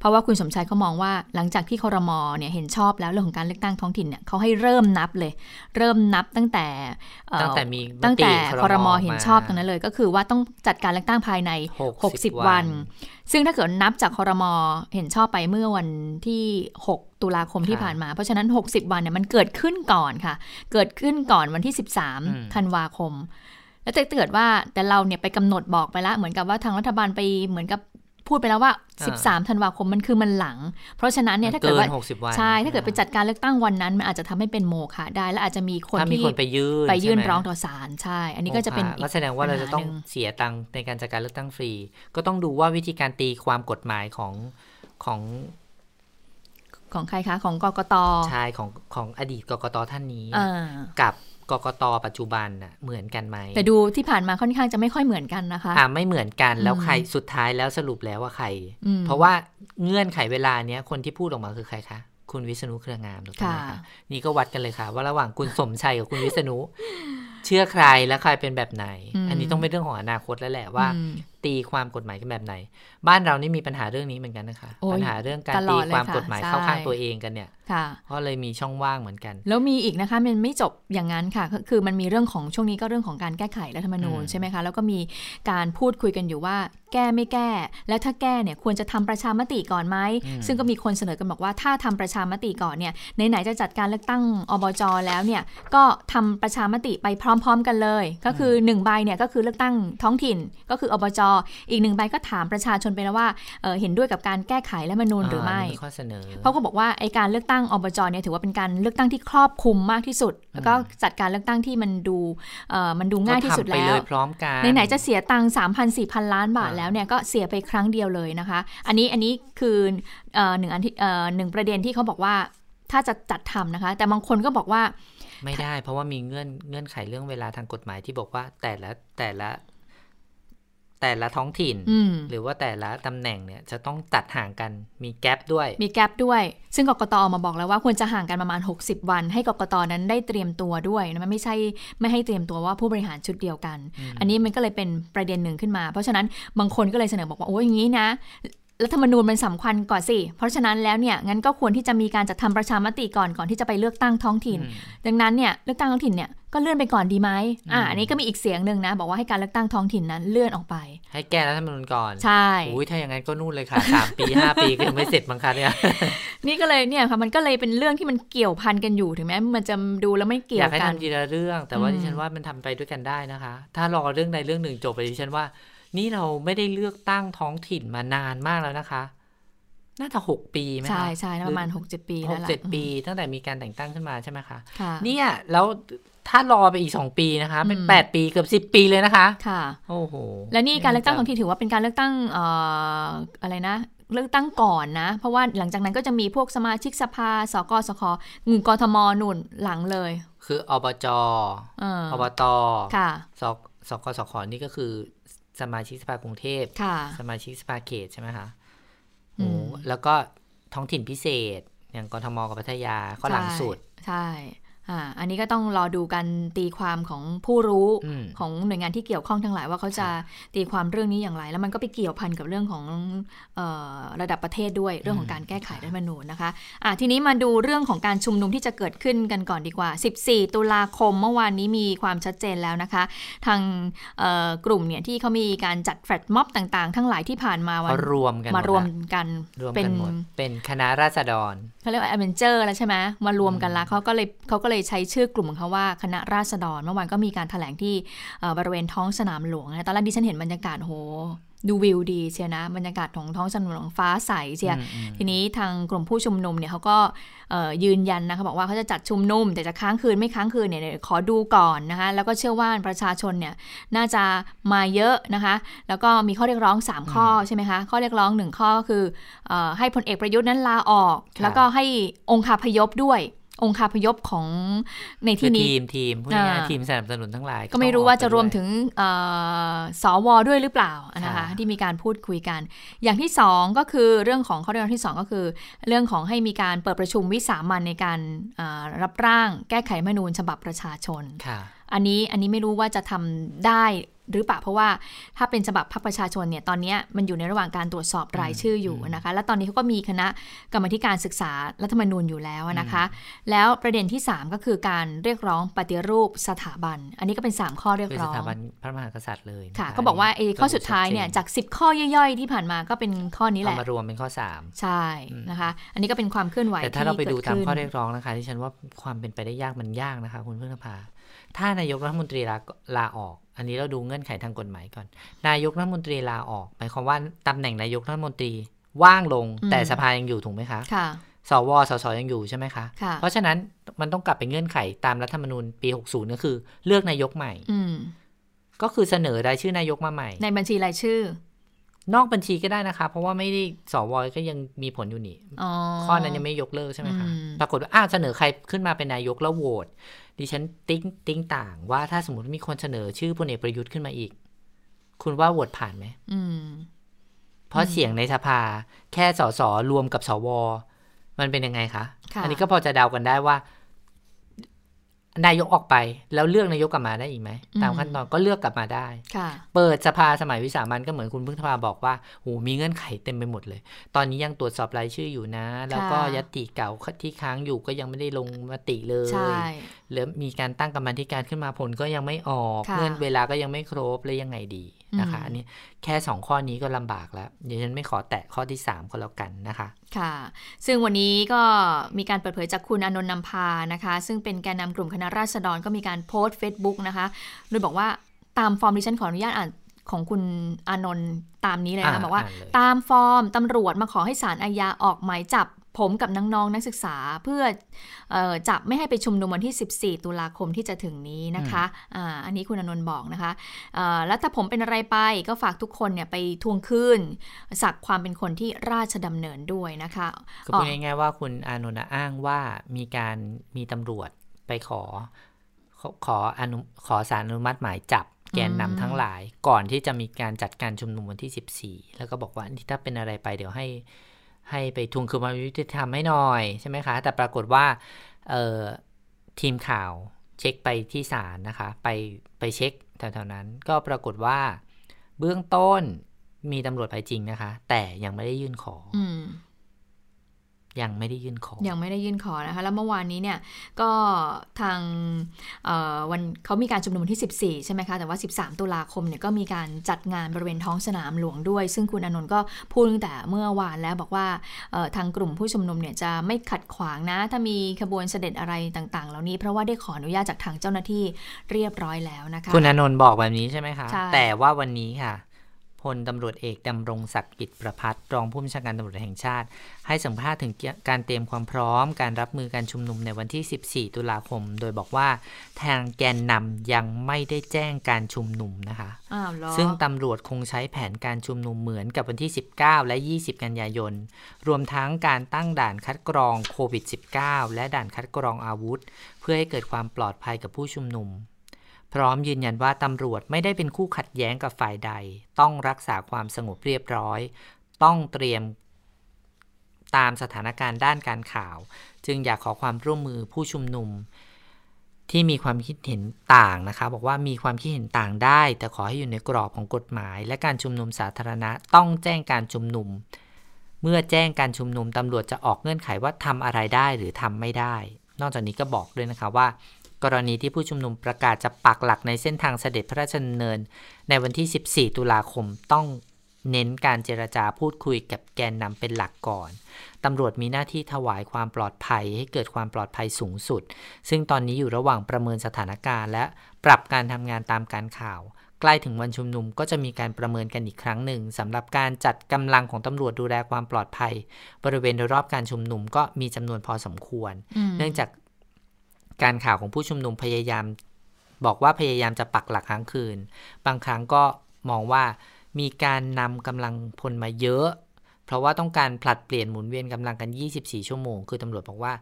เพราะว่าคุณสมชัยเขามองว่าหลังจากที่คอรมอเนี่ยเห็นชอบแล้วเรื่องของการเลือกตั้งท้องถิ่นเนี่ยเขาให้เริ่มนับเลย เริ่มนับตั้งแต่เอ่อตั้งแต่มีมตั้งแต่ติคอรมอเห็นชอบตารงนั้นเลย ก็คือว่าต้องจัดการเลือกตั้งภายใน60 60 วัน ซึ่งถ้าเกิดนับจากคอรมอเห็นชอบไปเมื่อวันที่ 6 ตุลาคมที่ค่ะผ่านมา เพราะฉะนั้น 60 วันเนี่ยมันเกิดขึ้นก่อนค่ะ เกิดขึ้นก่อนวันที่อืม13ธันวาคม แล้วแต่เกิดว่าแต่เราเนี่ยไปกำหนดบอกไปแล้วเหมือนกับว่าทางรัฐบาลไปเหมือนกับพูดไปแล้วว่า 13 ธันวาคมมันคือมันหลัง เพราะฉะนั้นเนี่ยถ้าเกิดว่าหกสิบวันใช่ ถ้าเกิดไปจัดการเลือกตั้งวันนั้น มันอาจจะทำให้เป็นโมฆะได้ และอาจจะมีคนถ้ามีที่คนไปยื่นไปยื่นใช่หมร้องต่อศาลใช่ อันนี้ก็จะเป็นโอ้อีค่ะกก็แสดงว่าเราจะต้องปัญหาหนึ่งเสียตังค์ในการจัดการเลือกตั้งฟรี ก็ต้องดูว่าวิธีการตีความกฎหมายของของ ของใครคะของกกตชายของของอดีตกกตท่านนี้อ่ากับ กกตปัจจุบันน่ะเหมือนกันไหมแต่ดูที่ผ่านมาค่อนข้างจะไม่ค่อยเหมือนกันนะคะอ่าไม่เหมือนกันแล้วอืมใครสุดท้ายแล้วสรุปแล้วว่าใครอืมเพราะว่าเงื่อนไขเวลาเนี้ยคนที่พูดออกมาคือใครคะคุณวิษณุเครืองามถูกต้องไหมค่ะคะนี่ก็วัดกันเลยค่ะ ว่าระหว่างคุณสมชัยกับคุณวิษณุเชื่อใครและใครเป็นแบบไหน อันนี้ต้องเป็นเรื่องของอนาคตแล้วแหละว่าอืมตีความกฎหมายกันแบบไหน บ้านเรานี่มีปัญหาเรื่องนี้เหมือนกันนะคะโอ้ยปัญหาเรื่องการตลตีอดเลยความค่ะกฎหมายใช่เข้าข้างตัวเองกันเนี่ยค่ะก็เลยมีช่องว่างเหมือนกัน แล้วมีอีกนะคะมันไม่จบอย่างนั้นค่ะก็คือมันมีเรื่องของช่วงนี้ก็เรื่องของการแก้ไขรัฐธรรมนูญอืมใช่ไหมคะ แล้วก็มีการพูดคุยกันอยู่ว่า แก้ไม่แก้ แล้วถ้าแก้เนี่ยควรจะทำประชามติก่อนไหม ซึ่งก็มีคนเสนอกันบอกว่าถ้าทำประชามติก่อนเนี่ยไหนๆจะจัดการเลือกตั้งอบจแล้วเนี่ยก็ทำประชามติไปพร้อม ๆ กันเลย ก็คือหนึ่งใบเนี่ยก็คือเลือกตั้งท้องถิ่นก็คืออบจอีกหนึ่งใบก็ถามประชาชนไปแล้วว่าเอ่อเห็นด้วยกับการแก้ไขรัฐธรรมนูญหรือไม่ข้อเสนอเขาก็บอกว่าไอการเลือกตั้งอบจเนี่ยถือว่าเป็นการเลือกตั้งที่ครอบคลุมมากที่สุด แล้วก็จัดการเลือกตั้งที่มันดูเอ่อมันดูง่ายที่สุดก็ทำไปแล้เลวยพร้อมกันไหนๆจะเสียตังค์สามพันสี่พันล้านบาทอ่าแล้วเนี่ยก็เสียไปครั้งเดียวเลยนะคะ อันนี้อันนี้คือเอ่อหนึ่งอันที่เอ่อหนึ่งประเด็นที่เขาบอกว่าถ้าจะจัดทำนะคะ แต่บางคนก็บอกว่า ไม่ได้ เพราะว่ามีเงื่อนเงื่อนไขเรื่องเวลาทางกฎหมายที่บอกว่าแต่ละแต่ละ แต่ละท้องถิ่นอืมหรือว่าแต่ละตำแหน่งเนี่ยจะต้องตัดห่างกันมีแกลบด้วย มีแกลบด้วย ซึ่งกกตออกมาบอกแล้วว่าควรจะห่างกันประมาณ 60 วัน ให้กกตนั้นได้เตรียมตัวด้วยนะมันไม่ใช่ไม่ให้เตรียมตัวว่าผู้บริหารชุดเดียวกัน อันนี้มันก็เลยเป็นประเด็นหนึ่งขึ้นมา เพราะฉะนั้นบางคนก็เลยเสนอบอกว่าโอ้ยอย่างนี้นะ รัฐธรรมนูญมันสำคัญกว่าสิ เพราะฉะนั้นแล้วเนี่ยงั้นก็ควรที่จะมีการจัดทำประชามติก่อนก่อนที่จะไปเลือกตั้งท้องถิ่น ดังนั้นเนี่ยเลือกตั้งท้องถิ่นเนี่ยก็เลื่อนไปก่อนดีไหมอ่าอันนี้ก็มีอีกเสียงหนึ่งนะ บอกว่าให้การเลือกตั้งท้องถิ่นนั้นเลื่อนออกไป ให้แก้รัฐธรรมนูญก่อน ใช่อุ้ยถ้าอย่างนั้นก็นู่นเลยค่ะสามปีห้าปีก็ยังไม่เสร็จบังคับเนี่ย นี่ก็เลยเนี่ยค่ะมันก็เลยเป็นเรื่องที่มันเกี่ยวพันกันอยู่ถึงแม้มันจะดูแล้วไม่เกี่อยยาวกให้กันทำทีละเรื่อง แต่ว่าอืมดิฉันว่ามันทำไปด้วยกันได้นะคะ ถ้ารอเรื่องใดเรื่องหนึ่งจบไปดิฉันว่า นี่เราไม่ได้เลือกตั้งท้องถิ่นมานานมากแล้วนะคะ น่าจะหกปีไหมคะใช่ใช่ประมาณห6กเจ็ดปีหแล้วกล่ะเจ็ดปี ตั้งแต่มีการแต่งตั้งขึ้นมาใช่ไหมคะค่ะเนี่ยแล้วถ้ารอไปอีกสองปีนะคะ เป็นอืมแปดปีเกือบสิบปีเลยนะคะค่ะโอ้โหและนี่การเลือกตั้งท้องถิ่นถือว่าเป็นการเลือกตั้งเอ่ออะไรนะเลือกตั้งก่อนนะ เพราะว่าหลังจากนั้นก็จะมีพวกสมาชิกสภา สกสคงกทมนุ่นหลังเลย คืออบจเอออบตค่ะสกสกสคนี่ก็คือ สมาชิกสภากรุงเทพค่ะสมาชิกสภาเขตใช่ไหมคะอืโอ้มแล้วก็ท้องถิ่นพิเศษ อย่างกทมกับพัทยาก็หลังสุด ใช่ อ่าอันนี้ก็ต้องรอดูกันตีความของผู้รู้อืมของหน่วยงานที่เกี่ยวข้องทั้งหลายว่าเขาจะตีความเรื่องนี้อย่างไร แล้วมันก็ไปเกี่ยวพันกับเรื่องของเออระดับประเทศด้วยเรื่องของการแก้ไขรัฐธรรมนูญนะคะอะทีนี้มาดูเรื่องของการชุมนุมที่จะเกิดขึ้นกันก่อนดีกว่า 14 ตุลาคมเมื่อวานนี้มีความชัดเจนแล้วนะคะ ทางเอ่อกลุ่มเนี่ยที่เขามีการจัดแฟลชม็อบต่างๆ ทั้งหลายที่ผ่านมาวัเขารวมกันหมารวมดละกันรวมเป็กันนหมดเป็นคณะราษฎรเขาเรียกว่าแอดเวนเจอร์แล้วใช่ไหมมารวมกันแล้วเขาก็เลยเขาก็เลยใช้ชื่อกลุ่มของเขาว่าคณะราษฎร เมื่อวานก็มีการแถลงที่เอ่อบริเวณท้องสนามหลวงนะตอนแรกดิฉันเห็นบรรยากาศโหดูวิวดีเชียนะบรรยากาศของท้องสนามหลวงฟ้าใสเชียอืมอืมทีนี้ทางกลุ่มผู้ชุมนุมเนี่ยเขาก็เอ่อยืนยันนะคะบอกว่าเขาจะจัดชุมนุม แต่จะค้างคืนไม่ค้างคืนเนี่ยเดี๋ยวขอดูก่อนนะคะแล้วก็เชื่อว่าประชาชนเนี่ยน่าจะมาเยอะนะคะแล้วก็มีข้อเรียกร้อง 3 ข้อใช่ไหมคะข้อเรียกร้องหนึ่งข้อก็คือเออให้พลเอกประยุทธ์นั้นลาออกครับแล้วก็ให้องคาพยพด้วย องคาพยพของในคืที่อนี้ทีมทีมผู้ง่ายๆอ่าทีมสนับสนุนทั้งหลาย ก็ไม่รู้ว่าจะรวมถึงงเอ่อสวด้วยหรือเปล่านะคะค่ะที่มีการพูดคุยกัน อย่างที่สองก็คือเรื่องของข้อเรียกร้องที่สองก็คือ เรื่องของให้มีการเปิดประชุมวิสามันในการเอ่อรับร่างแก้ไขรัฐธรรมนูญฉบับประชาชนค่ะอันนี้อันนี้ไม่รู้ว่าจะทำได้ หรือเปล่าเพราะว่าถ้าเป็นฉบับพรรคประชาชนเนี่ยตอนเนี้ยมันอยู่ในระหว่างการตรวจสอบรายชื่ออยู่นะคะ และตอนนี้เขาก็มีคณะกรรมาธิการศึกษารัฐธรรมนูญอยู่แล้วนะคะ แล้วประเด็นที่ 3 ก็คือการเรียกร้องปฏิรูปสถาบัน อันนี้ก็เป็น 3 ข้อเรียกคือร้สองถาบันพระมหากษัตริย์เลยนค่ะก็บอกว่าไอ้ข้อสุดท้ายเนี่ยชัจาก 10 ข้อย่อยๆ ที่ผ่านมาก็เป็นข้อนี้เจแหนละเอามารวมเป็นข้อสามใช่นะคะ อันนี้ก็เป็นความเคลื่อนไหวแต่ถ้าเราไปดูตามที่ข้อกิเรียกร้องนะคะที่ฉันว่าความเป็นไปได้ยากมันยากนะคะคุณเพื่อนภาถ้านายกรัฐมนตรีลาลาออก อันนี้เราดูเงื่อนไขทางกฎหมายก่อน นายกรัฐมนตรีลาออกหมายความว่าตำแหน่งนายกรัฐมนตรีว่างลงแต่สภายังอยู่ถูกไหมคะค่ะสวสส.ยังอยู่ใช่ไหมคะค่ะเพราะฉะนั้นมันต้องกลับไปเงื่อนไขตามรัฐธรรมนูญปี 60 ก็คือ เลือกนายกใหม่อืมก็คือเสนอรายชื่อนายกมาใหม่ ในบัญชีรายชื่อ นอกบัญชีก็ได้นะคะ เพราะว่าไม่ได้สวก็ยังมีผลอยู่นี่อ๋อข้อนั้นยังไม่ยกเลิกใช่ไหมคะอืมปรากฏว่าอ้าวเสนอใครขึ้นมาเป็นนายกแล้วโหวต ดิฉันติ้งติ้งต่างว่าถ้าสมมติมีคนเสนอชื่อพลเอกประยุทธ์ขึ้นมาอีก คุณว่าโหวตผ่านไหมอืมเพราะเสียงในสภา แค่สสรวมกับสวมันเป็นยังไงคะค่ะอันี้ก็พอจะเดากันได้ว่า นายกออกไปแล้วเลือกนายกกลับมาได้อีกไหมอืมตามขั้นตอนก็เลือกกลับมาได้ค่ะเปิดสภาสมัยวิสามันก็เหมือนคุณพึ่งทภาบอกว่าโหมีเงื่อนไขเต็มไปหมดเลย ตอนนี้ยังตรวจสอบรายชื่ออยู่นะ แล้วก็ค่ะยติเก่าที่ค้างอยู่ก็ยังไม่ได้ลงมติเลยใช่หรือมีการตั้งกรรมาธิการขึ้นมาผลก็ยังไม่ออกค่ะเงื่อนเวลาก็ยังไม่ครบเลยยังไงดี นะคะอืมอันนี้แค่สองข้อนี้ก็ลำบากแล้วเดี๋ยวฉันไม่ขอแตะข้อที่สามก็แล้วกันนะคะ ค่ะ ซึ่งวันนี้ก็มีการเปิดเผยจากคุณอานนท์นำพานะคะ ซึ่งเป็นแกนนำกลุ่มคณะราษฎรก็มีการโพสต์ Facebook นะคะโดยบอกว่าตามฟอร์มดิฉันขออนุญาตอ่านของคุณอานนท์ตามนี้เลยนะอ่าบอกว่าอ่านเลยตามฟอร์มตำรวจมาขอให้ศาลอาญาออกหมายจับ ผมกับน้องๆนักศึกษาเพื่อเออจับไม่ให้ไปชุมนุมวันที่ 14 ตุลาคมที่จะถึงนี้นะคะอ่าอันนี้คุณอานนท์บอกนะคะเอ่อแล้วถ้าผมเป็นอะไรไปก็ฝากทุกคนเนี่ยไปทวงคืนศักดิ์ความเป็นคนที่ราชดำเนินด้วยนะคะก็พูดง่ายๆว่าคุณอานนท์น่ะอ้างว่ามีการมีตำรวจไปขอขอขออนุขอสารอนุมัติหมายจับแกนนำทั้งหลายก่อนที่จะมีการจัดการชุมนุมวันที่ 14 แล้วก็บอกว่าที่ถ้าเป็นอะไรไปเดี๋ยวให้ ให้ไปทวงคืนความยุติธรรมให้หน่อยใช่ไหมคะ แต่ปรากฏว่าเออทีมข่าวเช็คไปที่ศาลนะคะ ไปไปเช็คแถวๆนั้น ก็ปรากฏว่าเบื้องต้นมีตำรวจไปจริงนะคะ แต่ยังไม่ได้ยื่นขออื ยังไม่ได้ยื่นขอ ยังไม่ได้ยื่นขอนะคะ แล้วเมื่อวานนี้เนี่ยก็ทางเอ่อวันเขามีการชุมนุมวันที่ 14 ใช่ไหมคะ แต่ว่า 13 ตุลาคมเนี่ยก็มีการจัดงานบริเวณท้องสนามหลวงด้วย ซึ่งคุณอานนท์ก็พูดตั้งแต่เมื่อวานแล้วบอกว่าเอ่อทางกลุ่มผู้ชุมนุมเนี่ยจะไม่ขัดขวางนะ ถ้ามีขบวนเสด็จอะไรต่าง ๆ เหล่านี้ เพราะว่าได้ขออนุญาตจากทางเจ้าหน้าที่เรียบร้อยแล้วนะคะ คุณอานนท์บอกแบบนี้ใช่ไหมคะใช่แต่ว่าวันนี้ค่ะ พลตำรวจเอกดำรงศักดิ์กิจประพัฒรองผู้บัญชาการตำรวจแห่งชาติ ให้สัมภาษณ์ถึงการเตรียมความพร้อม การรับมือการชุมนุมในวันที่ 14 ตุลาคม โดยบอกว่าทางแกนนำยังไม่ได้แจ้งการชุมนุมนะคะอ้าวเหรอซึ่งตำรวจคงใช้แผนการชุมนุมเหมือนกับวันที่ 19 และ 20 กันยายน รวมทั้งการตั้งด่านคัดกรองโควิด -19 และด่านคัดกรองอาวุธ เพื่อให้เกิดความปลอดภัยกับผู้ชุมนุม พร้อมยืนยันว่าตำรวจไม่ได้เป็นคู่ขัดแย้งกับฝ่ายใด ต้องรักษาความสงบเรียบร้อย ต้องเตรียมตามสถานการณ์ด้านการข่าว จึงอยากขอความร่วมมือผู้ชุมนุม ที่มีความคิดเห็นต่างนะคะ บอกว่ามีความคิดเห็นต่างได้ แต่ขอให้อยู่ในกรอบของกฎหมาย และการชุมนุมสาธารณะต้องแจ้งการชุมนุม เมื่อแจ้งการชุมนุมตำรวจจะออกเงื่อนไขว่าทำอะไรได้หรือทำไม่ได้ นอกจากนี้ก็บอกด้วยนะคะว่า กรณีที่ผู้ชุมนุมประกาศจะปักหลักในเส้นทางเสด็จพระราชดำเนิน ในวันที่ 14 ตุลาคมต้องเน้นการเจรจาพูดคุยกับแกนนำเป็นหลักก่อน ตำรวจมีหน้าที่ถวายความปลอดภัยให้เกิดความปลอดภัยสูงสุด ซึ่งตอนนี้อยู่ระหว่างประเมินสถานการณ์ และปรับการทำงานตามการข่าว ใกล้ถึงวันชุมนุมก็จะมีการประเมินกันอีกครั้งหนึ่งสำหรับการจัดกำลังของตำรวจดูแลความปลอดภัย บริเวณโดยรอบการชุมนุมก็มีจำนวนพอสมควรอืมเนื่องจาก การข่าวของผู้ชุมนุมพยายาม บอกว่าพยายามจะปักหลักค้างคืน บางครั้งก็มองว่ามีการนำกำลังพลมาเยอะ เพราะว่าต้องการผลัดเปลี่ยนหมุนเวียนกำลังกัน 24 ชั่วโมง คือตำรวจบอกว่า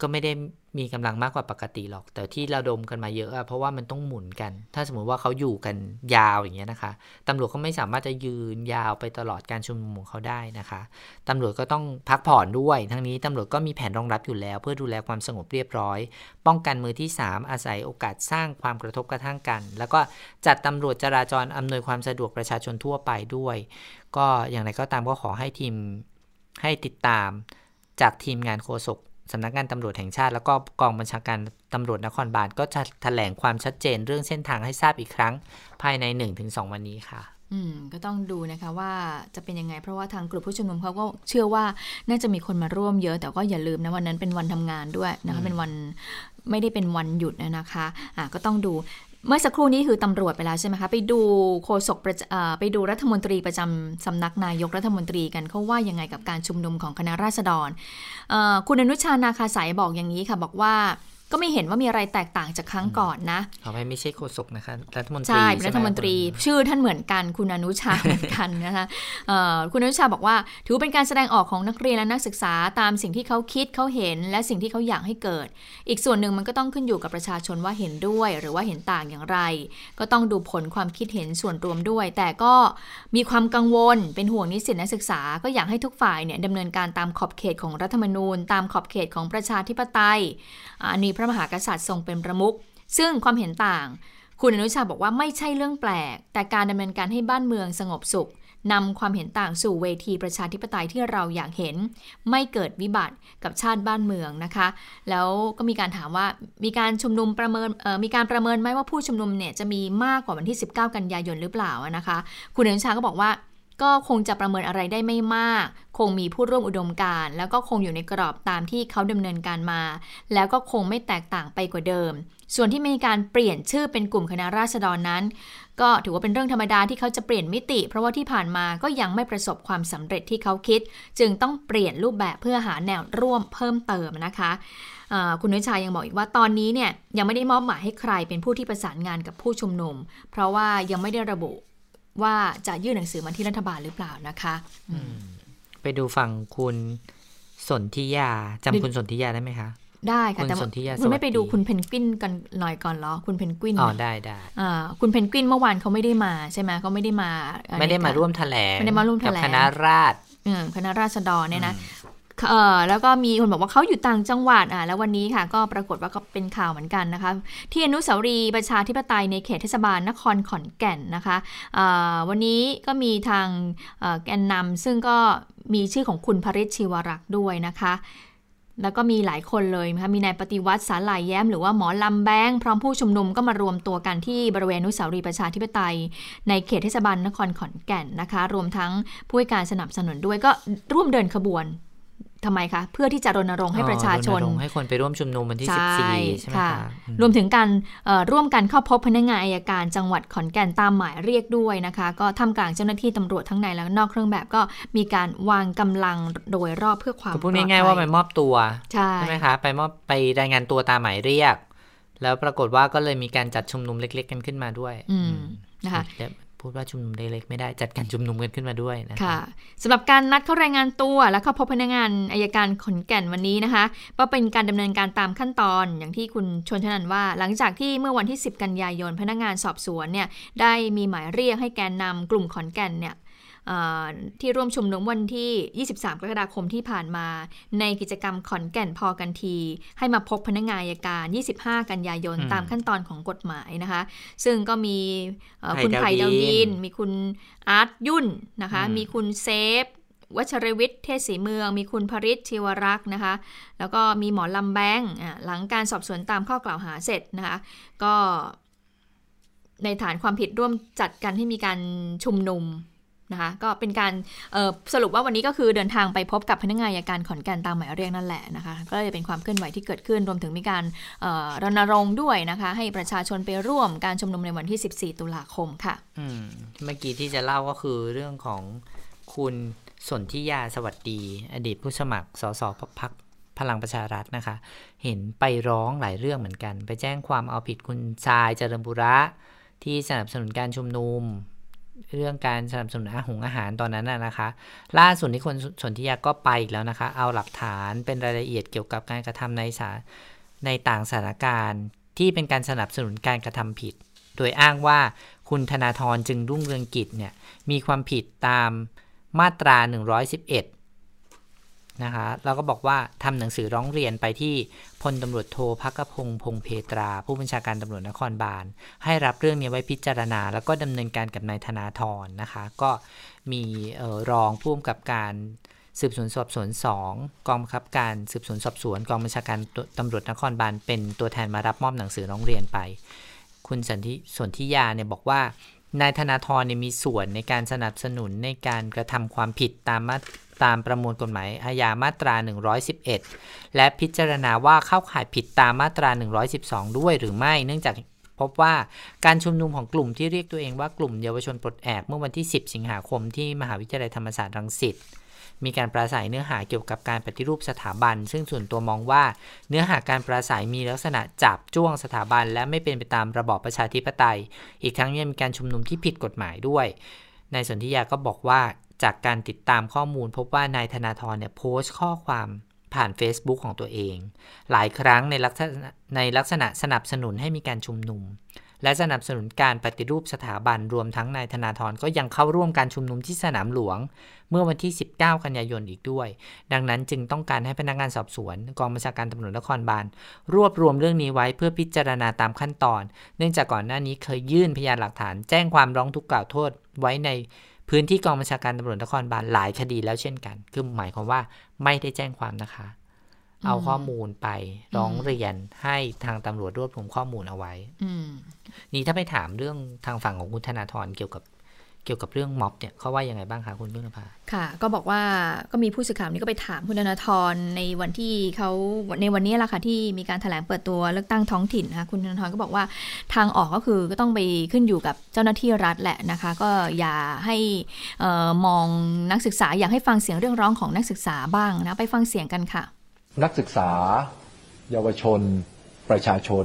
ก็ไม่ได้ มีกำลังมากกว่าปกติหรอก แต่ที่เระดมกันมาเยอะอะเพราะว่ามันต้องหมุนกัน ถ้าสมมติว่าเขาอยู่กันยาวอย่างเงี้ยนะคะตำรวจก็ไม่สามารถจะยืนยาวไปตลอดการชุมนุมของเขาได้นะคะตำรวจก็ต้องพักผ่อนด้วย ทั้งนี้ตำรวจก็มีแผนรองรับอยู่แล้ว เพื่อดูแลความสงบเรียบร้อย ป้องกันมือที่ 3 อาศัยโอกาสสร้างความกระทบกระทั่งกัน แล้วก็จัดตำรวจจราจรอำนวยความสะดวกประชาชนทั่วไปด้วย ก็อย่างไรก็ตามก็ขอให้ทีมให้ติดตามจากทีมงานโฆษก สำนักงานตำรวจแห่งชาติ แล้วก็กองบัญชาการตำรวจนครบาลก็จะแถลงความชัดเจนเรื่องเส้นทางให้ทราบอีกครั้ง ภายใน 1-2 วันนี้ค่ะ อืม ก็ต้องดูนะคะว่าจะเป็นยังไง เพราะว่าทางกลุ่มผู้ชุมนุมเขาก็เชื่อว่าน่าจะมีคนมาร่วมเยอะ แต่ก็อย่าลืมนะวันนั้นเป็นวันทำงานด้วยนะคะเป็นวันไม่ได้เป็นวันหยุดนะคะ อะก็ต้องดู เมื่อสักครู่นี้คือตำรวจไปแล้วใช่ไหมคะ ไปดูโฆษกไปดูรัฐมนตรีประจำสำนักนายกรัฐมนตรีกันเขาว่ายังไงกับการชุมนุมของคณะราษฎร คุณอนุชานาคาสายบอกอย่างนี้ค่ะ บอกว่า ก็ไม่เห็นว่ามีอะไรแตกต่างจากครั้งก่อนนะขอให้ไม่ใช่โฆษกนะคะรัฐมนตรีใช่เป็นใช่รัไหฐมนตรี ชื่อท่านเหมือนกันคุณอนุชาเหมือนกันนะคะเอ่อคุณอนุชาบอกว่า ถือเป็นการแสดงออกของนักเรียนและนักศึกษาตามสิ่งที่เขาคิดเขาเห็น และสิ่งที่เขาอยากให้เกิด อีกส่วนหนึ่งมันก็ต้องขึ้นอยู่กับประชาชนว่าเห็นด้วย หรือว่าเห็นต่างอย่างไร ก็ต้องดูผลความคิดเห็นส่วนรวมด้วย แต่ก็มีความกังวลเป็นห่วงนิสิตนักศึกษา ก็อยากให้ทุกฝ่ายเนี่ยดำเนินการตามขอบเขตของรัฐธรรมนูญ ตามขอบเขตของประชาธิปไตยอันนี้พระมหากษัตริย์ทรงเป็นประมุขซึ่งความเห็นต่าง คุณอนุชาบอกว่าไม่ใช่เรื่องแปลก แต่การดำเนินการให้บ้านเมืองสงบสุขนำความเห็นต่างสู่เวทีประชาธิปไตยที่เราอยากเห็น ไม่เกิดวิบัติกับชาติบ้านเมืองนะคะ แล้วก็มีการถามว่ามีการชุมนุมประเมินมีการประเมินไหมว่าผู้ชุมนุมเนี่ยจะมีมากกว่าวันที่ 19 กันยายนหรือเปล่านะคะ คุณอนุชาก็บอกว่า ก็คงจะประเมินอะไรได้ไม่มาก คงมีผู้ร่วมอุดมการแล้วก็คงอยู่ในกรอบตามที่เขาดำเนินการมา แล้วก็คงไม่แตกต่างไปกว่าเดิม ส่วนที่มีการเปลี่ยนชื่อเป็นกลุ่มคณะราษฎรนั้น ก็ถือว่าเป็นเรื่องธรรมดาที่เขาจะเปลี่ยนมิติ เพราะว่าที่ผ่านมาก็ยังไม่ประสบความสำเร็จที่เขาคิด จึงต้องเปลี่ยนรูปแบบเพื่อหาแนวร่วมเพิ่มเติมนะคะคุณนุชายังบอกอีกว่าตอนนี้เนี่ยยังไม่ได้มอบหมายให้ใครเป็นผู้ที่ประสานงานกับผู้ชุมนุม เพราะว่ายังไม่ได้ระบุ ว่าจะยื่นหนังสือมาที่รัฐบาลหรือเปล่านะคะไปดูฝั่งคุณสนธิยาจำคุณสนธิยาได้ไหมคะได้ค่ะแต่คุณไม่ไปดูคุณเพนกวินกันหน่อยก่อนเหรอคุณเพนกวินอ๋อได้ได้อ่าคุณเพนกวินเมื่อวานเขาไม่ได้มาใช่ไหมเขาไม่ได้มา ไม่ได้มาร่วมแถลงไม่ได้มาร่วมแถลงคณะราษฎรคณะราษฎรเนี่ยนะ เออแล้วก็มีคนบอกว่าเขาอยู่ต่างจังหวัดอะแล้ววันนี้ค่ะ ก็ปรากฏว่าก็เป็นข่าวเหมือนกันนะคะ ที่อนุสาวรีย์ประชาธิปไตยในเขตเทศบาลนครขอนแก่นนะคะวันนี้ก็มีทางแกนนำซึ่งก็มีชื่อของคุณพริชชิวรักษ์ด้วยนะคะแล้วก็มีหลายคนเลยนะคะมีนายปฏิวัติสาหลายแย้มหรือว่าหมอลำแบงพร้อมผู้ชุมนุมก็มารวมตัวกันที่บริเวณอนุสาวรีย์ประชาธิปไตย ในเขตเทศบาลนครขอนแก่นนะคะ รวมทั้งผู้การสนับสนุนด้วยก็ร่วมเดินขบวน ทำไมคะ เพื่อที่จะรณรงค์ให้ประชาชน ให้คนไปร่วมชุมนุมวันที่ 14 ใช่ไหมคะรวมถึงการร่วมกันเข้าพบพนักงานอายการจังหวัดขอนแก่นตามหมายเรียกด้วยนะคะ ก็ทำกลางเจ้าหน้าที่ตำรวจทั้งในและนอกเครื่องแบบก็มีการวางกำลังโดยรอบเพื่อความพูดง่ายๆว่าไปมอบตัวใช่ไหมคะไปมอบไปรายงานตัวตามหมายเรียก แล้วปรากฏว่าก็เลยมีการจัดชุมนุมเล็ก ๆ กันขึ้นมาด้วยนะคะ พูดว่าชุมนุมเล็กๆไม่ได้จัดการชุมนุมกันขึ้นมาด้วยนะค่ะสำหรับการนัดเข้ารายงานตัวและเข้าพบพนักงานอายการขอนแก่นวันนี้นะคะ ก็เป็นการดำเนินการตามขั้นตอนอย่างที่คุณชนชนันว่า หลังจากที่เมื่อวันที่ 10 กันยายนพนักงานสอบสวนเนี่ยได้มีหมายเรียกให้แกนนำกลุ่มขอนแก่นเนี่ย ที่ร่วมชุมนุมวันที่ 23 กรกฎาคมที่ผ่านมา ในกิจกรรมขอนแก่นพอกันที ให้มาพบพนักงานอายการ 25 กันยายนตามขั้นตอนของกฎหมายนะคะ ซึ่งก็มีคุณไผ่ดาวดิน มีคุณอาร์ตยุ่นนะคะ มีคุณเซฟวัชรวิทย์เทศสีเมือง มีคุณพริชชิวรักษ์นะคะ แล้วก็มีหมอลำแบงหลังการสอบสวนตามข้อกล่าวหาเสร็จนะคะ ก็ในฐานความผิดร่วมจัดกันให้มีการชุมนุม นะคะก็เป็นการสรุปว่าวันนี้ก็คือเดินทางไปพบกับพนักงานอายการขอนแก่นตามหมายเรียกนั่นแหละนะคะก็เลยเป็นความเคลื่อนไหวที่เกิดขึ้นรวมถึงมีการรณรงค์ด้วยนะคะ ให้ประชาชนไปร่วมการชุมนุมในวันที่ 14 ตุลาคมค่ะอืมเมื่อกี้ที่จะเล่าก็คือเรื่องของคุณสนธิยาสวัสดี อดีตผู้สมัครสสพักพลังประชารัฐนะคะ เห็นไปร้องหลายเรื่องเหมือนกัน ไปแจ้งความเอาผิดคุณชายเจริญบุระที่สนับสนุนการชุมนุม เรื่องการสนับสนุนอาหงอาหารตอนนั้นนะคะ ล่าสุดที่คนสนธิยาก็ไปอีกแล้วนะคะ เอาหลักฐานเป็นรายละเอียดเกี่ยวกับการกระทำในสาในต่างสถานการณ์ ที่เป็นการสนับสนุนการกระทำผิด โดยอ้างว่าคุณธนาธรจึงรุ่งเรืองกิจเนี่ยมีความผิดตามมาตรา 111 นะคะแล้วก็บอกว่าทำหนังสือร้องเรียนไปที่พลตำรวจโทพักพงพงเพตรา ผู้บัญชาการตำรวจนครบาล ให้รับเรื่องนี้ไว้พิจารณา แล้วก็ดำเนินการกับนายธนาธรนะคะ ก็มีรองผู้กำกับการสืบสวนสอบสวน 2 กองบังคับการสืบสวนสอบสวน กองบัญชาการตำรวจนครบาลเป็นตัวแทนมารับมอบหนังสือร้องเรียนไป คุณสันติสนธิยาเนี่ยบอกว่านายธนาธรเนี่ยมีส่วนในการสนับสนุนในการกระทำความผิดตามมา ตามประมวลกฎหมายอาญามาตรา 111 และพิจารณาว่าเข้าข่ายผิดตามมาตรา 112 ด้วยหรือไม่ เนื่องจากพบว่าการชุมนุมของกลุ่มที่เรียกตัวเองว่ากลุ่มเยาวชนปลดแอกเมื่อวันที่ 10 สิงหาคมที่มหาวิทยาลัยธรรมศาสตร์รังสิตมีการปราศัยเนื้อหาเกี่ยวกับการปฏิรูปสถาบัน ซึ่งส่วนตัวมองว่า เนื้อหาการปราศัยมีลักษณะจับจ้วงสถาบัน และไม่เป็นไปตามระบอบประชาธิปไตย อีกทั้งยังมีการชุมนุมที่ผิดกฎหมายด้วยนายสนธิยาก็บอกว่า จากการติดตามข้อมูลพบว่านายธนาธรเนี่ยโพสต์ข้อความผ่าน Facebook ของตัวเอง หลายครั้งในลักษณะในลักษณะสนับสนุนให้มีการชุมนุม และสนับสนุนการปฏิรูปสถาบันรวมทั้งนายธนาธรก็ยังเข้าร่วมการชุมนุมที่สนามหลวง เมื่อวันที่ 19 กันยายนอีกด้วย ดังนั้นจึงต้องการให้พนักงานสอบสวน กองบัญชาการตำรวจนครบาลรวบรวมเรื่องนี้ไว้เพื่อพิจารณาตามขั้นตอน เนื่องจากก่อนหน้านี้เคยยื่นพยานหลักฐาน แจ้งความร้องทุกข์กล่าวโทษไว้ใน พื้นที่กองบัญชาการตำรวจนครบาลหลายคดีแล้วเช่นกัน คือหมายความว่าไม่ได้แจ้งความนะคะ เอาข้อมูลไปร้องเรียนให้ทางตำรวจรวบรวมข้อมูลเอาไว้ อืมนี่ถ้าไปถามเรื่องทางฝั่งของคุณธนาธรเกี่ยวกับ เกี่ยวกับเรื่องม็อบเนี่ยเขาว่ายังไงบ้างคะคุณพึ่งนภาค่ะ ก็บอกว่าก็มีผู้สื่อข่าวนี้ก็ไปถามคุณธนาธรในวันที่เขาในวันนี้แหละค่ะที่มีการแถลงเปิดตัวเลือกตั้งท้องถิ่นนะคะคุณธนาธรก็บอกว่าทางออกก็คือก็ต้องไปขึ้นอยู่กับเจ้าหน้าที่รัฐแหละนะคะ ก็อย่าให้เออมองนักศึกษาอยากให้ฟังเสียงเรื่องร้องของนักศึกษาบ้างนะไปฟังเสียงกันค่ะ นักศึกษา เยาวชน ประชาชน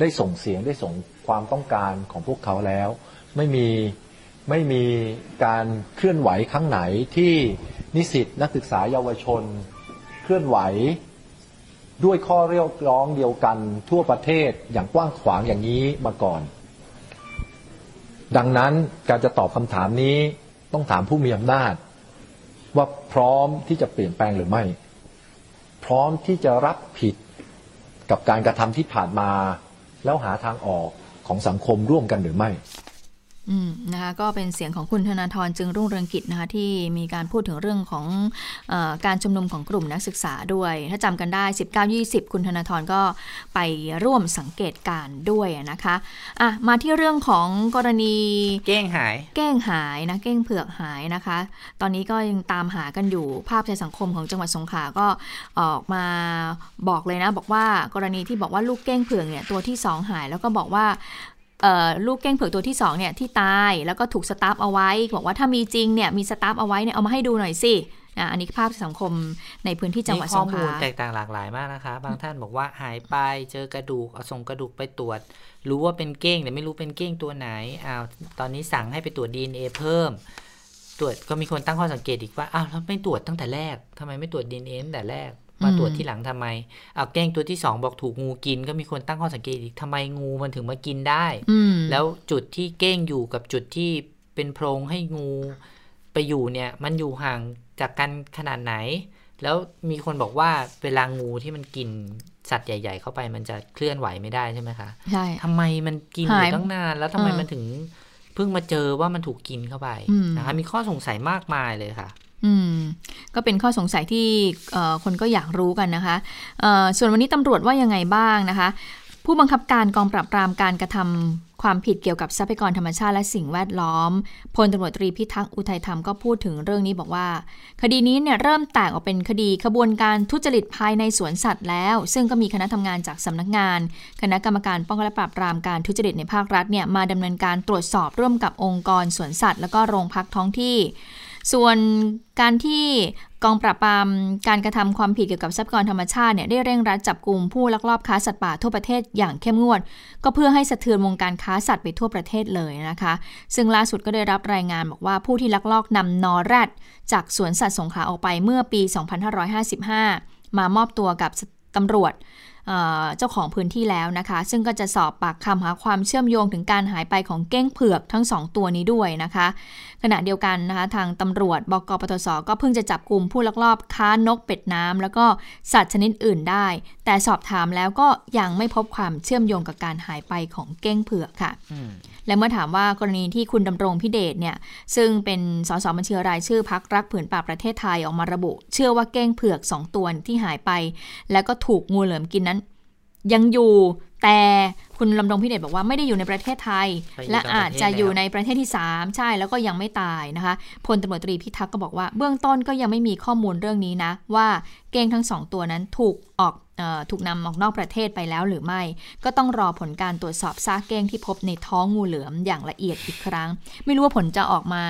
ได้ส่งเสียงได้ส่งความต้องการของพวกเขาแล้ว ไม่มี ไม่มีการเคลื่อนไหวครั้งไหนที่นิสิตนักศึกษาเยาวชน เคลื่อนไหวด้วยข้อเรียกร้องเดียวกันทั่วประเทศอย่างกว้างขวางอย่างนี้มาก่อน ดังนั้นการจะตอบคำถามนี้ต้องถามผู้มีอำนาจ ว่าพร้อมที่จะเปลี่ยนแปลงหรือไม่ พร้อมที่จะรับผิดกับการกระทำที่ผ่านมา แล้วหาทางออกของสังคมร่วมกันหรือไม่ อืมนะคะก็เป็นเสียงของคุณธนาธรจึงรุ่งเรืองกิจนะคะที่มีการพูดถึงเรื่องของเออการชุมนุมของกลุ่มนักศึกษาด้วย ถ้าจำกันได้ 19-20 คุณธนาธรก็ไปร่วมสังเกตการณ์ด้วยนะคะอะมาที่เรื่องของกรณี เก้งหาย เก้งหายนะเก้งเผือกหายนะคะ ตอนนี้ก็ยังตามหากันอยู่ภาพในสังคมของจังหวัดสงขลาก็ออกมาบอกเลยนะ บอกว่ากรณีที่บอกว่าลูกเก้งเผือกเนี่ยตัวที่สองหาย แล้วก็บอกว่าเอ่อ ลูกเก้งเผือกตัวที่สองเนี่ยที่ตายแล้วก็ถูก stuff เอาไว้บอกว่าถ้ามีจริงเนี่ยมี stuff เอาไว้เนี่ยเอามาให้ดูหน่อยสิอันนี้ภาพสังคมในพื้นที่จังหวัดมีสข้องขมูลาแตกต่างหลากหลายมากนะคะ บางท่านบอกว่าหายไปเจอกระดูกเอาส่งกระดูกไปตรวจ รู้ว่าเป็นเก้งแต่ไม่รู้เป็นเก้งตัวไหนอ้าวตอนนี้สั่งให้ไปตรวจ DNA เพิ่ม ตรวจก็มีคนตั้งข้อสังเกตอีกว่าอ้าวแล้วไม่ตรวจตั้งแต่แรกทำไมไม่ตรวจ DNA ตั้งแต่แรก มาตรวจทีหลังทำไมอ้าวเก้งตัวที่สองบอกถูกงูกิน ก็มีคนตั้งข้อสังเกตอีกทำไมงูมันถึงมากินได้อืมแล้วจุดที่เก้งอยู่กับจุดที่เป็นโพรงให้งูไปอยู่เนี่ย มันอยู่ห่างจากกันขนาดไหน แล้วมีคนบอกว่าเวลางูที่มันกินสัตว์ใหญ่ ๆ เข้าไปมันจะเคลื่อนไหวไม่ได้ใช่ไหมคะใช่ทำไมมันกินอหายยู่ตั้งนานแล้วทำไมเออมันถึงเพิ่งมาเจอว่ามันถูกกินเข้าไปอืมนะคะมีข้อสงสัยมากมายเลยค่ะ อืม ก็เป็นข้อสงสัยที่คนก็อยากรู้กันนะคะส่วนวันนี้ตำรวจว่ายังไงบ้างนะคะ ผู้บังคับการกองปราบปรามการกระทำความผิดเกี่ยวกับทรัพยากรธรรมชาติและสิ่งแวดล้อมพลตำรวจตรีพิทักษ์อุทัยธรรมก็พูดถึงเรื่องนี้บอกว่า คดีนี้เนี่ยเริ่มแตกออกเป็นคดีขบวนการทุจริตภายในสวนสัตว์แล้ว ซึ่งก็มีคณะทำงานจากสำนักงาน คณะกรรมการป้องกันและปราบปรามการทุจริตในภาครัฐเนี่ยมาดำเนินการตรวจสอบร่วมกับองค์กรสวนสัตว์ แล้วก็โรงพักท้องที่ ส่วนการที่กองปราบปรามการกระทำความผิดเกี่ยวกับทรัพยากรธรรมชาติเนี่ยได้เร่งรัดจับกลุ่มผู้ลักลอบค้าสัตว์ป่าทั่วประเทศอย่างเข้มงวด ก็เพื่อให้สะเทือนวงการค้าสัตว์ไปทั่วประเทศเลยนะคะ ซึ่งล่าสุดก็ได้รับรายงานบอกว่าผู้ที่ลักลอบนำนอแรดจากสวนสัตว์สงขลาออกไปเมื่อปี 2555 มามอบตัวกับตำรวจ เจ้าของพื้นที่แล้วนะคะ ซึ่งก็จะสอบปากคำหาความเชื่อมโยงถึงการหายไปของเก้งเผือกทั้งสองตัวนี้ด้วยนะคะ ขณะเดียวกันนะคะทางตำรวจบกปทศก็เพิ่งจะจับกลุ่มผู้ลักลอบค้านกเป็ดน้ำแล้วก็สัตว์ชนิดอื่นได้ แต่สอบถามแล้วก็ยังไม่พบความเชื่อมโยงกับการหายไปของเก้งเผือกค่ะ และเมื่อถามว่ากรณีที่คุณดำรงพิเดชเนี่ยซึ่งเป็นสสบัญชีรายชื่อพักรักผืนป่าประเทศไทยออกมาระบุ เชื่อว่าเก้งเผือกสองตัวที่หายไป แล้วก็ถูกงูเหลือมกินนั้น ยังอยู่แต่คุณลำดงพิเดชบอกว่าไม่ได้อยู่ในประเทศไทยไปอยู่และต่างประเทศอาจจะอยู่แล้วในประเทศที่ 3 ใช่แล้วก็ยังไม่ตายนะคะพลตำรวจตรีพิทักษ์ก็บอกว่า เบื้องต้นก็ยังไม่มีข้อมูลเรื่องนี้นะ ว่าเก้งทั้งสองตัวนั้นถูกออกเออ ถูกนำออกนอกประเทศไปแล้วหรือไม่ ก็ต้องรอผลการตรวจสอบซากเก้งที่พบในท้องงูเหลือมอย่างละเอียดอีกครั้ง ไม่รู้ว่าผลจะออกมา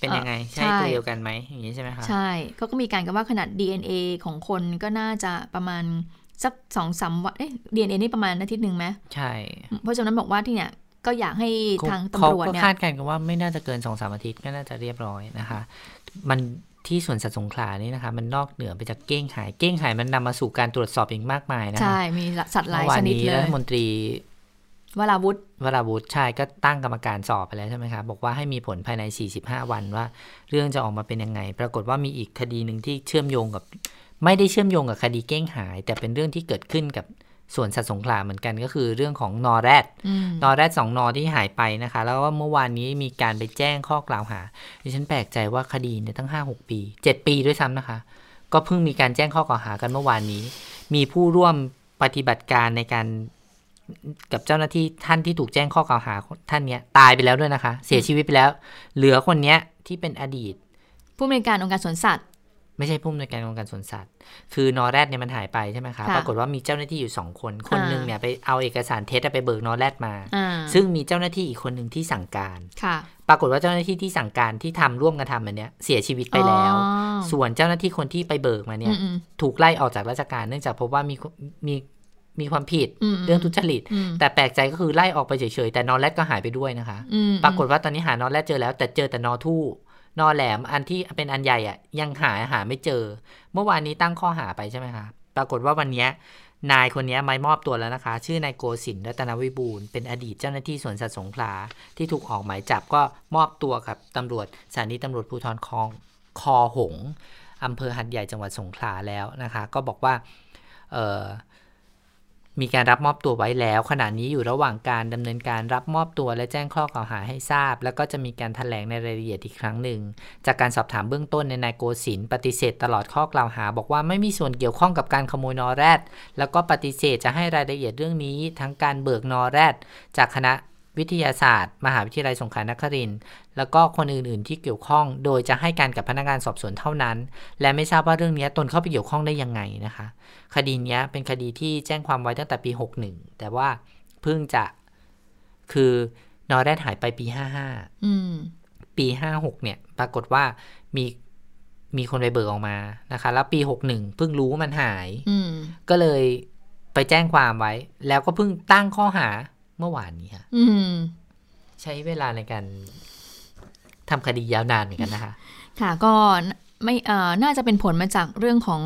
เป็นยังไงเอ่อใช่ใช่ตัวเดียวกันไหมอย่างนี้ใช่ไหมคะใช่เขาก็มีการกันว่าขนาด DNA ของคนก็น่าจะประมาณสักสองสามวันเอ๊ะ DNA นี่ประมาณอาทิตย์หนึ่งไหมใช่ เพราะฉะนั้นบอกว่าที่เนี่ยก็อยากให้ทางเขาตำรวจก็เนี่ยคาดการณ์กันว่าไม่น่าจะเกินสองสามอาทิตย์ก็น่าจะเรียบร้อยนะคะ มัน ที่สวนสัตว์สงขลานี่นะคะมันนอกเหนือไปจากเก้งหายเก้งหายมันนำมาสู่การตรวจสอบอีกมากมายนะคะใช่ มีสัตว์หลายเมื่อวาชนนิดนี้เลรัยฐมนตรีวราวุธวราวุธใช่ก็ตั้งกรรมการสอบไปแล้วใช่ไหมครับบอกว่าให้มีผลภายใน 45 วันว่า เรื่องจะออกมาเป็นยังไง ปรากฏว่ามีอีกคดีหนึ่งที่เชื่อมโยงกับ ไม่ได้เชื่อมโยงกับคดีเก้งหาย แต่เป็นเรื่องที่เกิดขึ้นกับ สวนสัตว์สงขลาเหมือนกันก็คือเรื่องของนอแรดอืมนอแรดสองนอที่หายไปนะคะ แล้วก็เมื่อวานนี้มีการไปแจ้งข้อกล่าวหาดิฉันแปลกใจว่าคดีเนี่ยตั้ง5-6ปี7ปีด้วยซ้ำนะคะ ก็เพิ่งมีการแจ้งข้อกล่าวหากันเมื่อวานนี้ มีผู้ร่วมปฏิบัติการในการกับเจ้าหน้าที่ท่านที่ถูกแจ้งข้อกล่าวหาท่านเนี้ยตายไปแล้วด้วยนะคะ เสียชีวิตไปแล้ว เหลือคนเนี้ยที่เป็นอดีต ผู้อำนวยการองค์การสวนสัตว์ ไม่ใช่ผู้อำนวยการองค์การสวนสัตว์ คือนอแรดเนี่ยมันหายไปใช่ไหมคะค่ะปรากฏว่ามีเจ้าหน้าที่อยู่สองคน คนอ่าหนึ่งเนี่ยไปเอาเอกสารเท็จไปเบิกนอแรดมาอ่าซึ่งมีเจ้าหน้าที่อีกคนหนึ่งที่สั่งการค่ะปรากฏว่าเจ้าหน้าที่ที่สั่งการที่ทำร่วมกันทำอันเนี้ยเสียชีวิตไปแล้วอ๋อส่วนเจ้าหน้าที่คนที่ไปเบิกมาเนี่ยอืมถูกไล่ออกจากราชการเนื่องจากพบว่ามีมีมีความผิดอืมเรื่องทุจริตอืมแต่แปลกใจก็คือไล่ออกไปเฉยๆแต่นอแรดก็หายไปด้วยนะคะอืมปรากฏว่าตอนนี้หานอแรดเจอแล้วแต่เจอแต่นอทู่ นอแหลมอันที่เป็นอันใหญ่อะยังหาหาไม่เจอ เมื่อวานนี้ตั้งข้อหาไปใช่ไหมคะปรากฏว่าวันนี้นายคนนี้มามอบตัวแล้วนะคะ ชื่อนายโกศินรัตนวิบูลเป็นอดีตเจ้าหน้าที่สวนสัตว์สงขลาที่ถูกออกหมายจับก็มอบตัวกับตำรวจสถานีตำรวจภูธรคลองคอหงส์อำเภอหัดใหญ่จังหวัดสงขลาแล้วนะคะ ก็บอกว่า เออ มีการรับมอบตัวไว้แล้ว ขณะนี้อยู่ระหว่างการดำเนินการรับมอบตัวและแจ้งข้อกล่าวหาให้ทราบ แล้วก็จะมีการถแถลงในรายละเอียดอีกครั้งหนึ่ง จากการสอบถามเบื้องต้นในนายโกศินปฏิเสธตลอดข้อกล่าวหา บอกว่าไม่มีส่วนเกี่ยวข้องกับการขโมยนอแรด แล้วก็ปฏิเสธจะให้รายละเอียดเรื่องนี้ ทั้งการเบิกนอแรด จากคณะ วิทยาศาสตร์ มหาวิทยาลัยสงขลานครินทร์แล้วก็คนอื่นๆที่เกี่ยวข้อง โดยจะให้การกับพนักงานสอบสวนเท่านั้น และไม่ทราบว่าเรื่องนี้ตนเข้าไปเกี่ยวข้องได้ยังไงนะคะ คดีเนี้ยเป็นคดีที่แจ้งความไว้ตั้งแต่ปี 61 แต่ว่าเพิ่งจะคือนอแรดหายไปปีอืม55ปี56เนี่ย ปรากฏว่ามีมีคนไปเบิกออกมานะคะ แล้วปี 61เพิ่งรู้ว่ามันหายอืมก็เลยไปแจ้งความไว้ แล้วก็เพิ่งตั้งข้อหา เมื่อวานนี้ค่ะอืมใช้เวลาในการทำคดียาวนานเหมือนกันนะคะ ค่ะก็ไม่เอ่อน่าจะเป็นผลมาจากเรื่องของ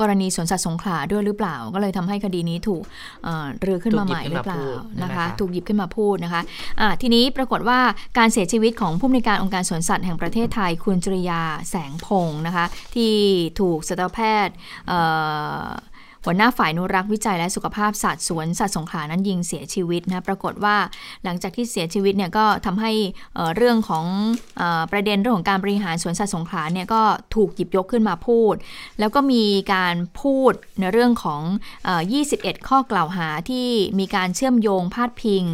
กรณีสวนสัตว์สงขลาด้วยหรือเปล่า ก็เลยทำให้คดีนี้ถูกเอ่อเรือขึ้นมาใหม่หรือเปล่าถูกหยิบขึ้นมาพูดนะคะใช่ไหมคะ ถูกหยิบขึ้นมาพูดนะคะอ่าทีนี้ปรากฏว่าการเสียชีวิตของผู้อำนวยการองค์การสวนสัตว์แห่งประเทศไทยคุณจริยาแสงพงศ์นะคะ ที่ถูกสัตวแพทย์เอ่อ หัวหน้าฝ่ายนุรักษ์วิจัยและสุขภาพสัตว์สวนสัตว์สงขลานั้นยิงเสียชีวิตนะปรากฏว่าหลังจากที่เสียชีวิตเนี่ยก็ทำให้เรื่องของอประเด็นเรื่องของการบริหารสวนสัตว์สงขลาเนี่ยก็ถูกหยิบยกขึ้นมาพูด แล้วก็มีการพูดในเรื่องของอ21 ข้อกล่าวหาที่มีการเชื่อมโยงพาดพิง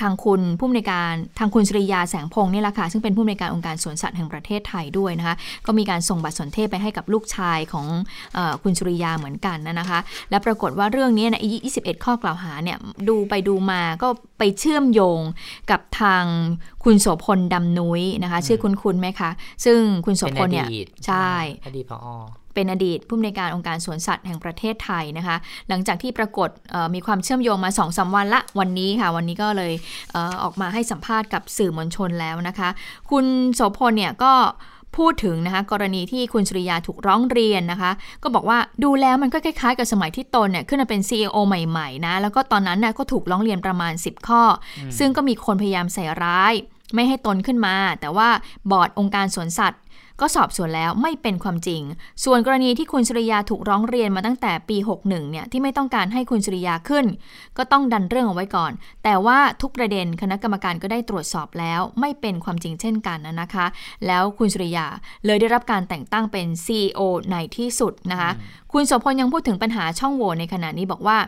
ทางคุณผู้อำนวยการทางคุณสุริยาแสงพงศ์นี่แหละค่ะซึ่งเป็นผู้อำนวยการองค์การสวนสัตว์แห่งประเทศไทยด้วยนะคะก็มีการส่งบัตรสนเทศไปให้กับลูกชายของอคุณสุริยาเหมือนกันนะคะ และปรากฏว่าเรื่องนี้ในะ21 ข้อกล่าวหาเนี่ยดูไปดูมาก็ไปเชื่อมโยงกับทางคุณโสพลดำนุ้ยนะคะ ชื่อคุณคุณไหมคะ ซึ่งคุณโสเป็นพอลเนี่ยดีตใช่อดีตพอเป็นอดีตผู้อำนวยการองค์การสวนสัตว์แห่งประเทศไทยนะคะ หลังจากที่ปรากฏเอ่อมีความเชื่อมโยงมา2อสวันละวันนี้ค่ะ วันนี้ก็เลยเออออกมาให้สัมภาษณ์กับสื่อมวลชนแล้วนะคะ คุณโสพลเนี่ยก็ พูดถึงนะคะกรณีที่คุณสุริยาถูกร้องเรียนนะคะ ก็บอกว่าดูแล้วมันก็คล้ายๆ กับสมัยที่ตนเนี่ยขึ้นมาเป็น CEO ใหม่ๆนะแล้วก็ตอนนั้นน่ะก็ถูกร้องเรียนประมาณ 10 ข้ออซึ่งก็มีคนพยายามใส่ร้าย ไม่ให้ตนขึ้นมา แต่ว่าบอร์ดองค์การสวนสัตว์ ก็สอบสวนแล้วไม่เป็นความจริง ส่วนกรณีที่คุณสุริยาถูกร้องเรียนมาตั้งแต่ปี 61 เนี่ยที่ไม่ต้องการให้คุณสุริยาขึ้น ก็ต้องดันเรื่องเอาไว้ก่อน แต่ว่าทุกประเด็นคณะกรรมการก็ได้ตรวจสอบแล้ว ไม่เป็นความจริงเช่นกันนะคะ แล้วคุณสุริยาเลยได้รับการแต่งตั้งเป็น CEO ในที่สุดนะคะ คุณโสพลยังพูดถึงปัญหาช่องโหว่ในขณะนี้บอกว่า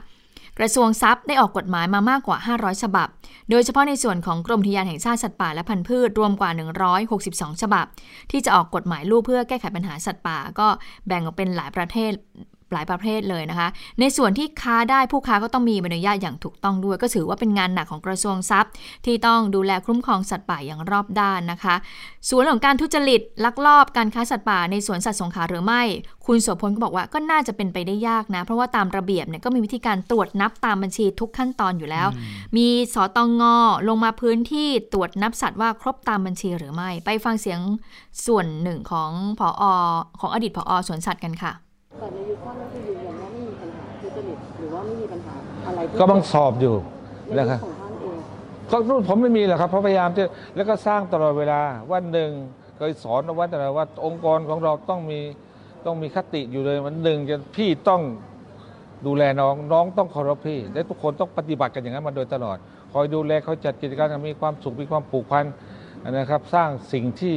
กระทรวงทรัพย์ได้ออกกฎหมายมามากกว่า 500 ฉบับ โดยเฉพาะในส่วนของกรมทยานแห่งชาติสัตว์ป่าและพันธุ์พืชรวมกว่า 162 ฉบับ ที่จะออกกฎหมายลูกเพื่อแก้ไขปัญหาสัตว์ป่า ก็แบ่งออกเป็นหลายประเทศ หลายประเภทเลยนะคะ ในส่วนที่ค้าได้ผู้ค้าก็ต้องมีใบอนุญาตอย่างถูกต้องด้วย ก็ถือว่าเป็นงานหนักของกระทรวงทรัพย์ ที่ต้องดูแลคุ้มครองสัตว์ป่าอย่างรอบด้านนะคะ ส่วนของการทุจริตลักลอบการค้าสัตว์ป่าในสวนสัตว์สงขลาหรือไม่ คุณโสพลก็บอกว่าก็น่าจะเป็นไปได้ยากนะ เพราะว่าตามระเบียบเนี่ยก็มีวิธีการตรวจนับตามบัญชีทุกขั้นตอนอยู่แล้ว มีสตงลงมาพื้นที่ตรวจนับสัตว์ว่าครบตามบัญชีหรือไม่ ไปฟังเสียงส่วนหนึ่งของผอของอดีตผอสวนสัตว์กันค่ะ แต่ในยุคท่านก็คือยืนยันว่าไม่มีปัญหาทุจริตหรือว่าไม่มีปัญหาอะไรที่ก็ต้องสอบอยู่ในนะยุครับคของท่านก็รุ่นผมไม่มีหรอกครับเพราะพยายามจะแล้วก็สร้างตลอดเวลาวันหนึ่งเคยสอนเอาไว้แต่ละว่าองค์กรของเราต้องมีต้องมีคติอยู่เลยวันหนึ่งจะพี่ต้องดูแลน้องน้องต้องเคารพพี่ และทุกคนต้องปฏิบัติกันอย่างนั้นมาโดยตลอด คอยดูแลเขาจัดกิจกรรมมีความสุขมีความผูกพันนะครับ สร้างสิ่งที่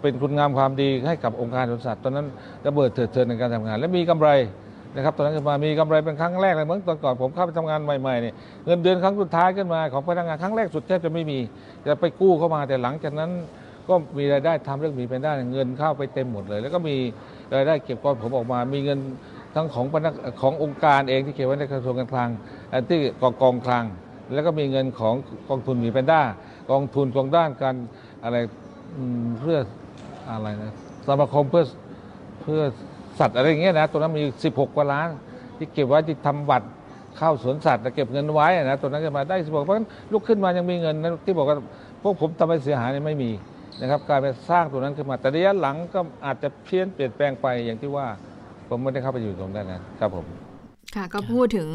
เป็นคุณงามความดีให้กับองค์การสวนสัตว์ตอนนั้นระเบิดเถิดเทินในการทำงาน และมีกำไรนะครับตอนนั้นขึ้นมามีกำไรเป็นครั้งแรกเลยเมื่อตอนก่อนผมเข้าไปทำงานใหม่ๆเนี่ยเงินเดือนครั้งสุดท้ายขึ้นมาของพนักงานครั้งแรกสุดแทบจะไม่มีจะไปกู้เข้ามาแต่หลังจากนั้นก็มีรายได้ทำเรื่องมีเป็นได้เงินเข้าไปเต็มหมดเลย แล้วก็มีรายได้เก็บก้อนผมออกมา มีเงินทั้งของพนักขององค์การเองที่เก็บไว้ในกระทรวงการคลังที่กองกองคลัง แล้วก็มีเงินของกองทุนมีเป็นได้กองทุนกองด้านการอะไร เพื่ออะไรนะสมาคมเพื่อเพื่อสัตว์อะไรอย่างเงี้ยนะตัวนั้นมี 16 กว่าล้าน ที่เก็บไว้ที่ทำบัตรเข้าสวนสัตว์เก็บเงินไว้นะตัวนั้นก็มาได้16เพราะฉะนั้นลุกขึ้นมายังมีเงินนะที่บอกว่าพวกผมทำให้เสียหายเนี่ยไม่มีนะครับกลายเป็นสร้างตัวนั้นขึ้นมาแต่ระยะหลังก็อาจจะเพี้ยนเปลี่ยนแปลงไปอย่างที่ว่าผมไม่ได้เข้าไปอยู่ตรงนั้นนะครับผม ค่ะก็พูดถึง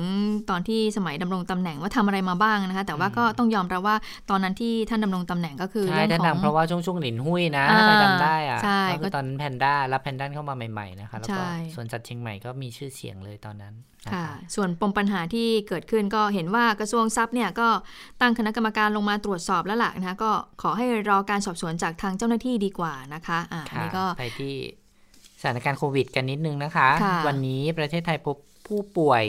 ตอนที่สมัยดำรงตำแหน่งว่าทำอะไรมาบ้างนะคะ แต่ว่าก็ต้องยอมรับว่าตอนนั้นที่ท่านดำรงตำแหน่งก็คือใช่เรื่องด้านขดัองงเพราะว่าช่วงช่วงหลินหุ้ยนะอ่าถ้าใครจำได้อะใช่ก็คือก็ตอนนั้นแพนด้ารับแพนด้าเข้ามาใหม่ๆนะคะแล้วก็ใช่สวนสัตว์เชียงใหม่ก็มีชื่อเสียงเลยตอนนั้นนะค่ะคะส่วนปมปัญหาที่เกิดขึ้นก็เห็นว่ากระทรวงทรัพย์เนี่ยก็ตั้งคณะกรรมการลงมาตรวจสอบแล้วล่ะนะคะก็ขอให้รอการสอบสวนจากทางเจ้าหน้าที่ดีกว่านะคะอ่าอันค่ะนี้ก็ไปที่สถานการณ์โควิดกันนิดนึงนะคะค่ะวันนี้ประเทศไทยพบ ผู้ป่วย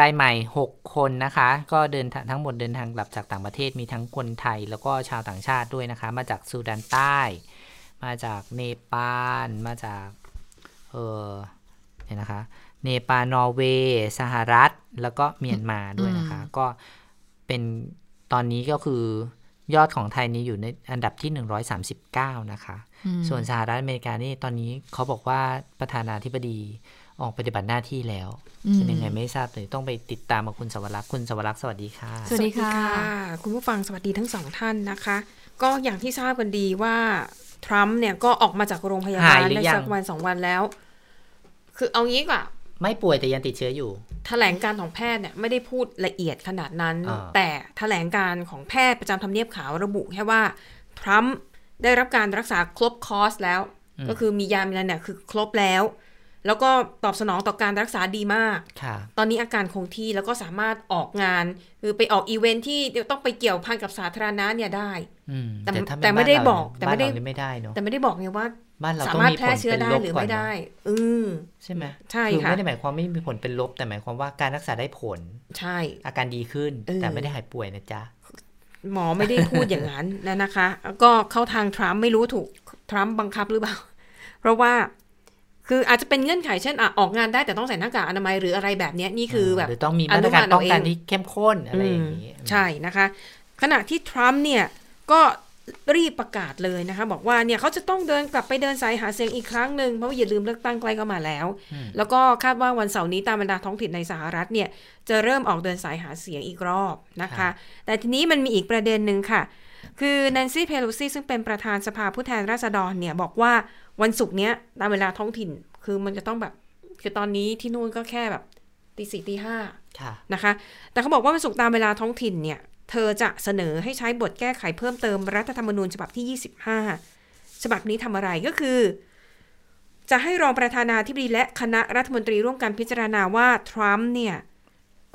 รายใหม่ 6 คนนะคะ ก็เดินทางทั้งหมดเดินทางกลับจากต่างประเทศมีทั้งคนไทย แล้วก็ชาวต่างชาติด้วยนะคะ มาจากซูดานใต้ มาจากเนปาลมาจากเออเนี่ยนะคะ เนปาลนอร์เวย์สหรัฐ แล้วก็เมียนมาด้วยนะคะ ก็เป็นตอนนี้ก็คือยอดของไทยนี้อยู่ในอันดับที่ 139 นะคะอืมส่วนสหรัฐอเมริกานี่ตอนนี้เขาบอกว่าประธานาธิบดี ออกปฏิบัติหน้าที่แล้วอืมเป็นยังไงไม่ทราบเลยต้องไปติดตามกับคุณสวรักษ์คุณสวรักษ์สวัสดีค่ะ สวัสดีค่ะ คุณผู้ฟังสวัสดีทั้งสองท่านนะคะ ก็อย่างที่ทราบกันดีว่าทรัมป์เนี่ยก็ออกมาจากโรงพยาบาหายลหรือได้ยังสักวันสองวันแล้ว คือเอางี้กว่าไม่ป่วยแต่ยังติดเชื้ออยู่ แถลงการณ์ของแพทย์เนี่ยไม่ได้พูดละเอียดขนาดนั้นอ่าแต่แถลงการณ์ของแพทย์ประจำทำเนียบขาวระบุแค่ว่าทรัมป์ได้รับการรักษาครบคอร์สแล้ว ก็คือมียามีอะไรเนี่ยคือครบแล้ว แล้วก็ตอบสนองต่อการรักษาดีมากค่ะตอนนี้อาการคงที่แล้วก็สามารถออกงานคือไปออกอีเวนท์ที่ต้องไปเกี่ยวพันกับสาธารณะเนี่ยได้อืมแต่ถ้าแต่ไม่ได้านเราบอกแต่ไม่ได้บ้านเรานี่ไม่ได้เนาะแต่ไม่ได้บอกไงว่าบ้านเราสาต้องมารถมีแพร่ผลเชื้อเป็นได้ลบหรือก่อนไม่ได้เนาะอืมใช่ไหมใช่คือค่ะไม่ได้หมายความไม่มีผลเป็นลบ แต่หมายความว่าการรักษาได้ผล ใช่ อาการดีขึ้นเออแต่ไม่ได้หายป่วยนะจ๊ะ หมอไม่ได้พูดอย่างนั้นนะนะคะ ก็เข้าทางทรัมป์ไม่รู้ถูกทรัมป์บังคับหรือเปล่า เพราะว่า คืออาจจะเป็นเงื่อนไขเช่นอะออกงานได้แต่ต้องใส่หน้ากากอนามัยหรืออะไรแบบเนี้ยนี่คือแบบหรือต้องมีมาตรการอนุมานป้องกันเอาเองที่เข้มข้นอะไรอย่างนี้อืมใช่นะคะ ขณะที่ทรัมป์เนี่ยก็รีบประกาศเลยนะคะ บอกว่าเนี่ยเขาจะต้องเดินกลับไปเดินสายหาเสียงอีกครั้งหนึ่งเพราะว่าอย่าลืมเลือกตั้งใกล้เข้ามาแล้ว แล้วก็คาดว่าวันเสาร์นี้ตามบรรดาท้องถิ่นในสหรัฐเนี่ยจะเริ่มออกเดินสายหาเสียงอีกรอบนะคะค่ะแต่ทีนี้มันมีอีกประเด็นหนึ่งค่ะ คือแนนซี่เพโลซีซึ่งเป็นประธานสภาผู้แทนราษฎรเนี่ยบอกว่า วันศุกร์เนี้ยตามเวลาท้องถิ่นคือมันจะต้องแบบ คือตอนนี้ที่นู่นก็แค่แบบตีสี่ตีห้าค่ะนะคะ แต่เขาบอกว่าวันศุกร์ตามเวลาท้องถิ่นเนี่ยเธอจะเสนอให้ใช้บทแก้ไขเพิ่มเติมรัฐธรรมนูญฉบับที่ 25 ฉบับนี้ทำอะไรก็คือ จะให้รองประธานาธิบดีและคณะรัฐมนตรีร่วมกันพิจารณาว่า ทรัมป์เนี่ย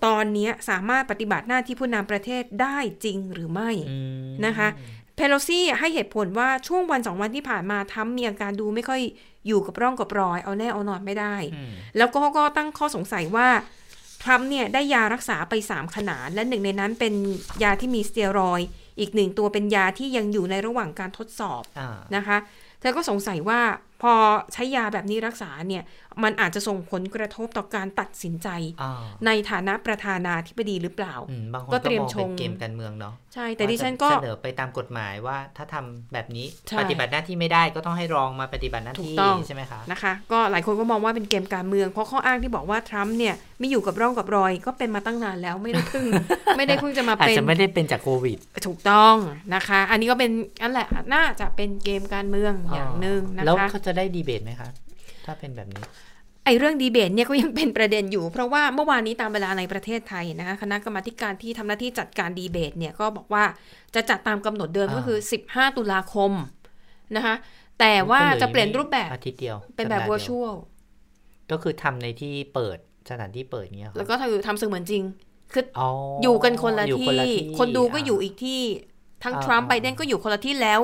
ตอนเนี้ยสามารถปฏิบัติหน้าที่ผู้นำประเทศได้จริงหรือไม่อืมนะคะ เพโลซี่ให้เหตุผลว่าช่วงวันสองวันที่ผ่านมาทรัมป์มีอาการดูไม่ค่อยอยู่กับร่องกับรอย เอาแน่เอานอนไม่ได้อืมแล้วก็ก็ตั้งข้อสงสัยว่าทรัมป์เนี่ยได้ยารักษาไป 3 ขนาด และหนึ่งในนั้นเป็นยาที่มีสเตียรอยด์อีกหนึ่งตัวเป็นยาที่ยังอยู่ในระหว่างการทดสอบอ่านะคะ เธอก็สงสัยว่าพอใช้ยาแบบนี้รักษาเนี่ย มันอาจจะส่งผลกระทบต่อการตัดสินใจอ่าในฐานะประธานาธิบดีหรือเปล่าอืมบางคนก็ก็เตรียมมองชเป็นงเกมการเมืองเนาะใช่แต่ดิฉันก็ว่าจะเสนอไปตามกฎหมายว่าถ้าทำแบบนี้ใช่ปฏิบัติหน้าที่ไม่ได้ก็ต้องให้รองมาปฏิบัติหน้าถูกที่ต้องใช่ไหมคะนะคะ ก็หลายคนก็มองว่าเป็นเกมการเมือง เพราะข้ออ้างที่บอกว่าทรัมป์เนี่ยไม่อยู่กับร่องกับรอย ก็เป็นมาตั้งนานแล้วไม่ได้เพิ่งไม่ได้เพิ่งจะมาอาจเป็นจะไม่ได้เป็นจากโควิด ถูกต้องนะคะ อันนี้ก็เป็นอันแหละน่าจะเป็นเกมการเมืองอย่างหนึ่งนะแล้วคะเขาจะได้ดีเบตไหมคะ ถ้าเป็นแบบนี้ไอ้เรื่องดีเบตเนี่ยก็ยังเป็นประเด็นอยู่ เพราะว่าเมื่อวานนี้ตามเวลาในประเทศไทยนะคะคณะกรรมาธิการที่ทำหน้าที่จัดการดีเบตเนี่ยก็บอกว่าจะจัดตามกำหนดเดิมอ่าก็คือ 15 ตุลาคมนะคะแต่ว่าจะเปลี่ยนรูปแบบอาทิตย์เดียว เป็นแบบสัปดาห์ดียว virtual ก็คือทำในที่เปิดสถานที่เปิดเงี้ยครับแล้วก็คือทำเสมือนจริงคืออ๋อออยู่กันคนละอยู่ที่คนละที่ คนดูก็อยู่อีกที่ทั้งอ่าทรัมป์อ่าไบเดนก็อยู่คนละที่แล้ว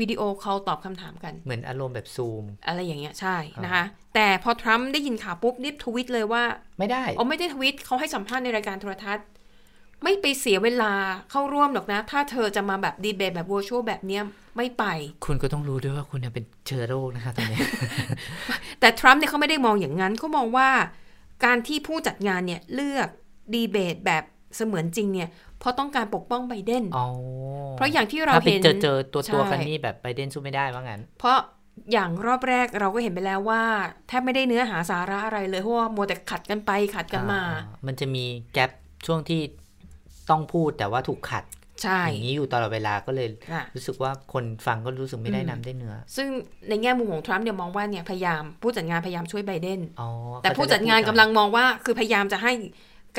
video call ตอบคำถามกัน เหมือนอารมณ์แบบซูม อะไรอย่างเงี้ยใช่อ่านนะคะ แต่พอทรัมป์ได้ยินข่าวปุ๊บรีบทวิตเลยว่า ไม่ได้อ๋อไม่ได้ทวิตเขาให้สัมภาษณ์ในรายการโทรทัศน์ ไม่ไปเสียเวลาเข้าร่วมหรอกนะ ถ้าเธอจะมาแบบดีเบตแบบว i r t u a l แบบเนี้ยไม่ไป คุณก็ต้องรู้ด้วยว่าคุณเนี่ยเป็นเชื้อโรคนะคะตอนนี้แต่ทรัมป์เนี่ยเขาไม่ได้มองอย่างนั้นเขามองว่า การที่ผู้จัดงานเนี่ยเลือกดีเบตแบบเสมือนจริงเนี่ย เพราะต้องการปกป้องไบเดนอ๋อเพราะอย่างที่เราถ้าไปเห็นเจอเจอตัวตัวใช่กันนี่แบบไบเดนสู้ไม่ได้ว่างั้น เพราะอย่างรอบแรกเราก็เห็นไปแล้วว่า แทบไม่ได้เนื้อหาสาระอะไรเลยเพราะว่ามัวแต่ขัดกันไปขัดกันมาอ่มันจะมีแกลบช่วงที่ต้องพูดแต่ว่าถูกขัดใช่อย่างนี้อยู่ตลอดเวลาก็เลยค่ะรู้สึกว่าคนฟังก็รู้สึกไม่ได้อืมน้ำได้เนื้อ ซึ่งในแง่มุมของทรัมป์เนี่ยมองว่าเนี่ยพยายามผู้จัดงานพยายามช่วยไบเดนอ๋อแต่ผู้จัดงานกำลังมองว่าคือพยายามจะให้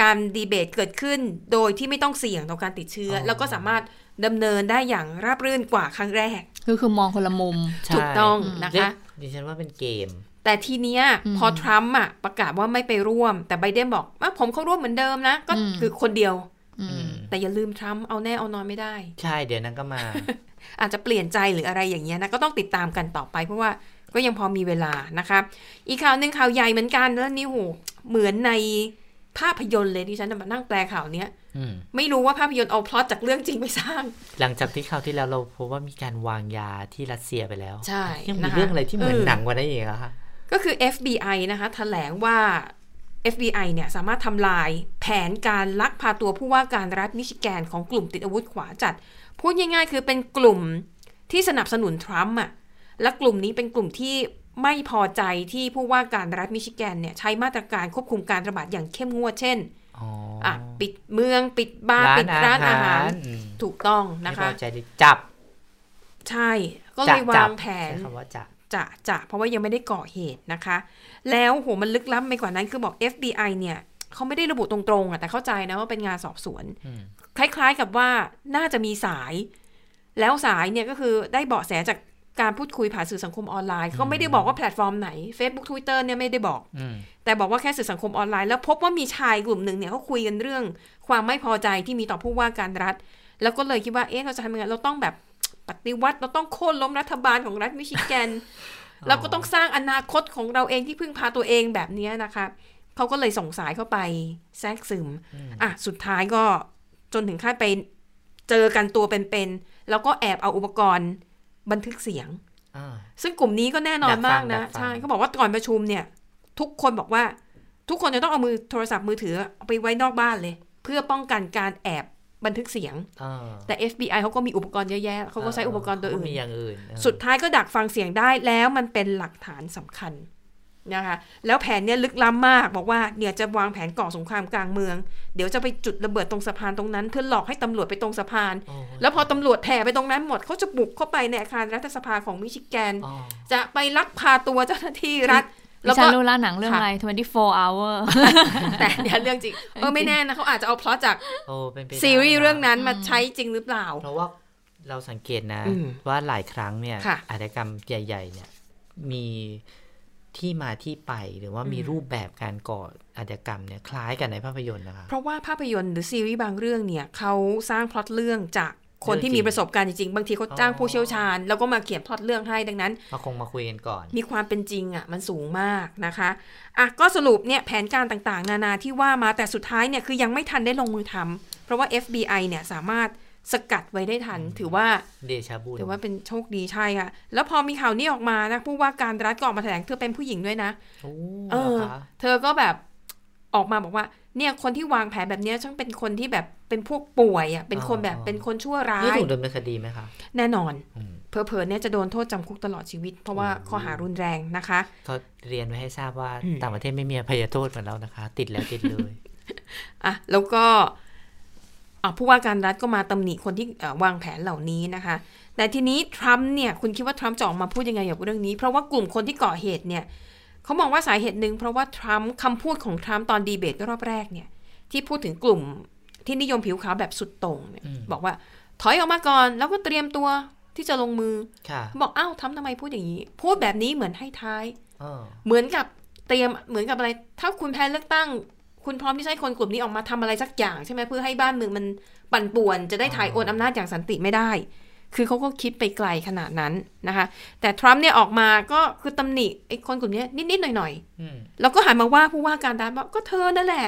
การดีเบตเกิดขึ้นโดยที่ไม่ต้องเสี่ยงต่อการติดเชื้ออแล้วก็สามารถดำเนินได้อย่างราบรื่นกว่าครั้งแรกคือคือมองคนละมุมใช่ถูกต้องอืมนะเรียคะกดิฉันว่าเป็นเกม แต่ทีเนี้ยอืมพอทรัมป์อะประกาศว่าไม่ไปร่วม แต่ไบเดนบอกว่าผมเข้าร่วมเหมือนเดิมนะ ก็อืมคือคนเดียวอืมแต่อย่าลืมทรัมป์เอาแน่เอานอนไม่ได้ ใช่เดี๋ยวนั้นก็มา อาจจะเปลี่ยนใจหรืออะไรอย่างเงี้ยนะก็ต้องติดตามกันต่อไปเพราะว่าก็ยังพอมีเวลานะคะ อีกข่าวหนึ่งข่าวใหญ่เหมือนกันแล้วนี่โหเหมือนใน ภาพยนตร์เลยที่ฉันมานั่งแปลข่าวเนี้ยอืมไม่รู้ว่าภาพยนตร์เอาพล็อตจากเรื่องจริงไปสร้าง หลังจากที่คราวที่แล้วเราพบว่ามีการวางยาที่รัสเซียไปแล้ว ใช่ยังมีนะคะเรื่องอะไรที่เหมือนเออหนังกว่านั้นอีกอะคะก็คือ FBI นะคะแถลงว่า FBI เนี่ยสามารถทำลายแผนการลักพาตัวผู้ว่าการรัฐมิชิแกนของกลุ่มติดอาวุธขวาจัด พูดง่ายๆ คือเป็นกลุ่มที่สนับสนุนทรัมป์อะและกลุ่มนี้เป็นกลุ่มที่ ไม่พอใจที่ผู้ว่าการรัฐมิชิแกนเนี่ยใช้มาตรการควบคุมการระบาดอย่างเข้มงวดเช่นอ๋อออะปิดเมืองปิดบาร์ปิดร้านอาหารอืมถูกต้องไม่นะพคะอใจดิจับ ใช่ก็เลจะยจัวาบงแผนใช้คำว่าจับจะจะเพราะว่ายังไม่ได้ก่อเหตุนะคะ แล้วโหมันลึกล้ำไปกว่านั้นคือบอก FBI เนี่ยเขาไม่ได้ระบุตรงๆอะแต่เข้าใจนะว่าเป็นงานสอบสวนอืมคล้ายๆกับว่าน่าจะมีสาย แล้วสายเนี่ยก็คือได้เบาะแสจาก การพูดคุยผ่านสื่อสังคมออนไลน์ ก็ไม่ได้บอกว่าแพลตฟอร์มไหน Facebook Twitter เนี่ยไม่ได้บอกอืมแต่บอกว่าแค่สื่อสังคมออนไลน์ แล้วพบว่ามีชายกลุ่มหนึ่งเนี่ยเขาคุยกันเรื่อง ความไม่พอใจที่มีต่อผู้ว่าการรัฐ แล้วก็เลยคิดว่าเอ๊ะเราจะทำยังไงเราต้องแบบปฏิวัติเราต้องโค่นล้มรัฐบาลของรัฐมิชิแกนเราก็ต้องสร้างอนาคตของเราเองที่พึ่งพาตัวเองแบบเนี้ยนะคะเขาก็เลยส่งสายเข้าไปแทรกซึมอะสุดท้ายก็จนถึงขั้นไปเจอกันตัวเป็นๆแล้วก็แอบเอาอุปกรณ์ บันทึกเสียงอ่าซึ่งกลุ่มนี้ก็แน่นอนดักฟังมากนะดักฟังใช่เขาบอกว่าก่อนประชุมเนี่ย ทุกคนบอกว่า ทุกคนจะต้องเอามือโทรศัพท์มือถือเอาไปไว้นอกบ้านเลย เพื่อป้องกันการแอบบันทึกเสียงอ่าแต่ FBI เขาก็มีอุปกรณ์เยอะแยะเขาก็ใช้อุปกรณ์ตัวอื่เขานมีอย่างอื่นเออสุดท้ายก็ดักฟังเสียงได้แล้วมันเป็นหลักฐานสำคัญ นะคะแล้วแผนเนี่ยลึกล้ำมากบอกว่าเนี่ยจะวางแผนก่อสงครามกลางเมือง เดี๋ยวจะไปจุดระเบิดตรงสะพานตรงนั้น เพื่อหลอกให้ตำรวจไปตรงสะพานโอ้แล้วพอตำรวจแผ่ไปตรงนั้นหมดเขาจะบุกเข้าไปในอาคารรัฐสภาของมิชิแกนอ๋อจะไปลักพาตัวเจ้าหน้าที่รัฐดิแล้วฉัก็นรู้ละหนังเรื่องค่ะอะไร 24 hour แต่เนี่ยเรื่องจริง เออไม่แน่นะเขาอาจจะเอาพล็อตจากโอ้เป็นไปได้ซีรีส์นะเรื่องนั้นมาอืมใช้จริงหรือเปล่า เพราะว่าเราสังเกตนะอืมว่าหลายครั้งเนี่ยค่ะอาชญากรรมใหญ่ ๆ เนี่ยมี ที่มาที่ไปหรือว่ามีรูปแบบการก่ออาชญากรรมเนี่ยคล้ายกันในภาพยนตร์นะคะ เพราะว่าภาพยนตร์หรือซีรีส์บางเรื่องเนี่ยเขาสร้างพล็อตเรื่องจากคนที่เรื่องจริงมีประสบการณ์จริงๆ บางทีเขาจ้างอ๋อผู้เชี่ยวชาญ แล้วก็มาเขียนพล็อตเรื่องให้ดังนั้นมาคงมาคุยกันก่อน มีความเป็นจริงอะมันสูงมากนะคะอะก็สรุปเนี่ยแผนการต่างๆ นานาที่ว่ามาแต่สุดท้ายเนี่ยคือยังไม่ทันได้ลงมือทำเพราะว่า FBI เนี่ยสามารถ สกัดไว้ได้ทัน ถือว่าเดชาบุญถือว่าเป็นโชคดีใช่ค่ะ แล้วพอมีข่าวนี้ออกมานะผู้ว่าการรัฐก็ออกมาแถลงเธอเป็นผู้หญิงด้วยนะโอ้เออเหรอคะเธอก็แบบออกมาบอกว่า เนี่ยคนที่วางแผนแบบเนี้ยช่างเป็นคนที่แบบเป็นพวกป่วยอะเป็นคนแบบเป็นคนชั่วร้านี่ยถูกดำเนินคดีไหมคะ แน่นอนอืมเพอเพอๆเนี่ยจะโดนโทษจำคุกตลอดชีวิต เพราะว่าโอ้ข้อหารุนแรงนะคะเขาเรียนไว้ให้ทราบว่าอืมต่างประเทศไม่มีอภัยโทษเหมือนเรานะคะ ติดแล้วติดเลยอะแล้วก็อะ ผู้ว่าการรัฐก็มาตำหนิคนที่เอ่อวางแผนเหล่านี้นะคะ แต่ทีนี้ทรัมป์เนี่ยคุณคิดว่าทรัมป์จะออกมาพูดยังไงกับเรื่องนี้ เพราะว่ากลุ่มคนที่ก่อเหตุเนี่ยเขามองว่าสาเหตุหนึ่งเพราะว่าทรัมป์คำพูดของทรัมป์ตอนดีเบตรอบแรกเนี่ยที่พูดถึงกลุ่มที่นิยมผิวขาวแบบสุดโต่งเนี่ยอืมบอกว่าถอยออกมาก่อนแล้วก็เตรียมตัวที่จะลงมือค่ะบอกอ้าวทำทำไมพูดอย่างนี้ พูดแบบนี้เหมือนให้ท้ายเออเหมือนกับเตรียมเหมือนกับอะไร ถ้าคุณแพ้เลือกตั้ง คุณพร้อมที่จะให้คนกลุ่มนี้ออกมาทำอะไรสักอย่างใช่ไหมเพื่อให้บ้านเมืองมันปั่นป่วน จะได้ถ่ายโอนอำนาจอย่างสันติไม่ได้ คือเขาก็คิดไปไกลขนาดนั้นนะคะ แต่ทรัมป์เนี่ยออกมาก็คือตำหนิไอ้คนกลุ่มนี้นิดๆหน่อยๆอืมแล้วก็หันมาว่าผู้ว่าการรัฐบอกก็เธอนั่นแหละ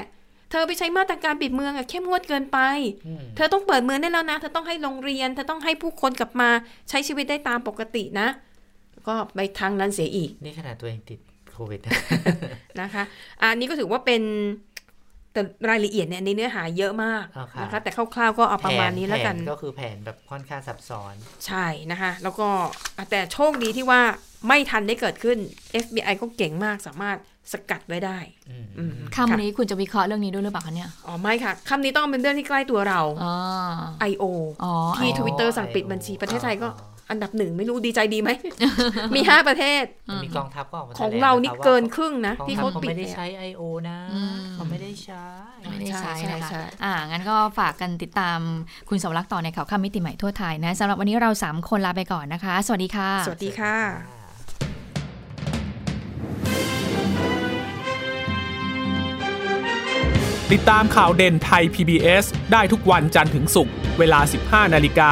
เธอไปใช้มาตรการปิดเมืองอะเข้มงวดเกินไปอืมเธอต้องเปิดเมืองได้แล้วนะ เธอต้องให้โรงเรียน เธอต้องให้ผู้คนกลับมาใช้ชีวิตได้ตามปกตินะ ก็ไปทางนั้นเสียอีก นี่ขนาดตัวเองติดโควิดนะคะ อันนี้ก็ถือว่าเป็น แต่รายละเอียดเนี่ยในเนื้อหาเยอะมากอ่าค่ะนะคะแต่คร่าวๆก็เอาประมาณนี้แล้วกันผก็คือแผนแบบค่อนข้างซับซ้อน ใช่นะคะ แล้วก็อะแต่โชคดีที่ว่าไม่ทันได้เกิดขึ้น FBI ก็เก่งมากสามารถสกัดไว้ได้อืมอืมคำนี้คุณจะวิเคราะห์เรื่องนี้ด้วยหรือเปล่าคะเนี่ย อ๋อไม่ค่ะคำนี้ต้องเป็นเรื่องที่ใกล้ตัวเราอ๋อ I.O. อ๋อที่ I.O. ทวิตเตอร์สั่งปิดบัญชีอ๋อประเทศไทยก็ อ๋ออันดับหนึ่งไม่รู้ดีใจดีไหม มีห้าประเทศ มีกองทัพก็ออกมาของแถลเรานี่ะคะว่เกินครึ่งนะกองที่ทัพเขาปิดไม่ได้เนี่ยใช้ I.O. นะอืมเขาไม่ได้ใช้ไม่ได้ใช้ใช่นะคะใช่อ่างั้นก็ฝากกันติดตามคุณสวรักษ์ต่อในข่าวข้ามมิติใหม่ทั่วไทยนะสำหรับวันนี้เราสามคนลาไปก่อนนะคะ สวัสดีค่ะ สวัสดีค่ะ ติดตามข่าวเด่นไทย PBS ได้ทุกวันจันทร์ถึงศุกร์เวลา 15 นาฬิกา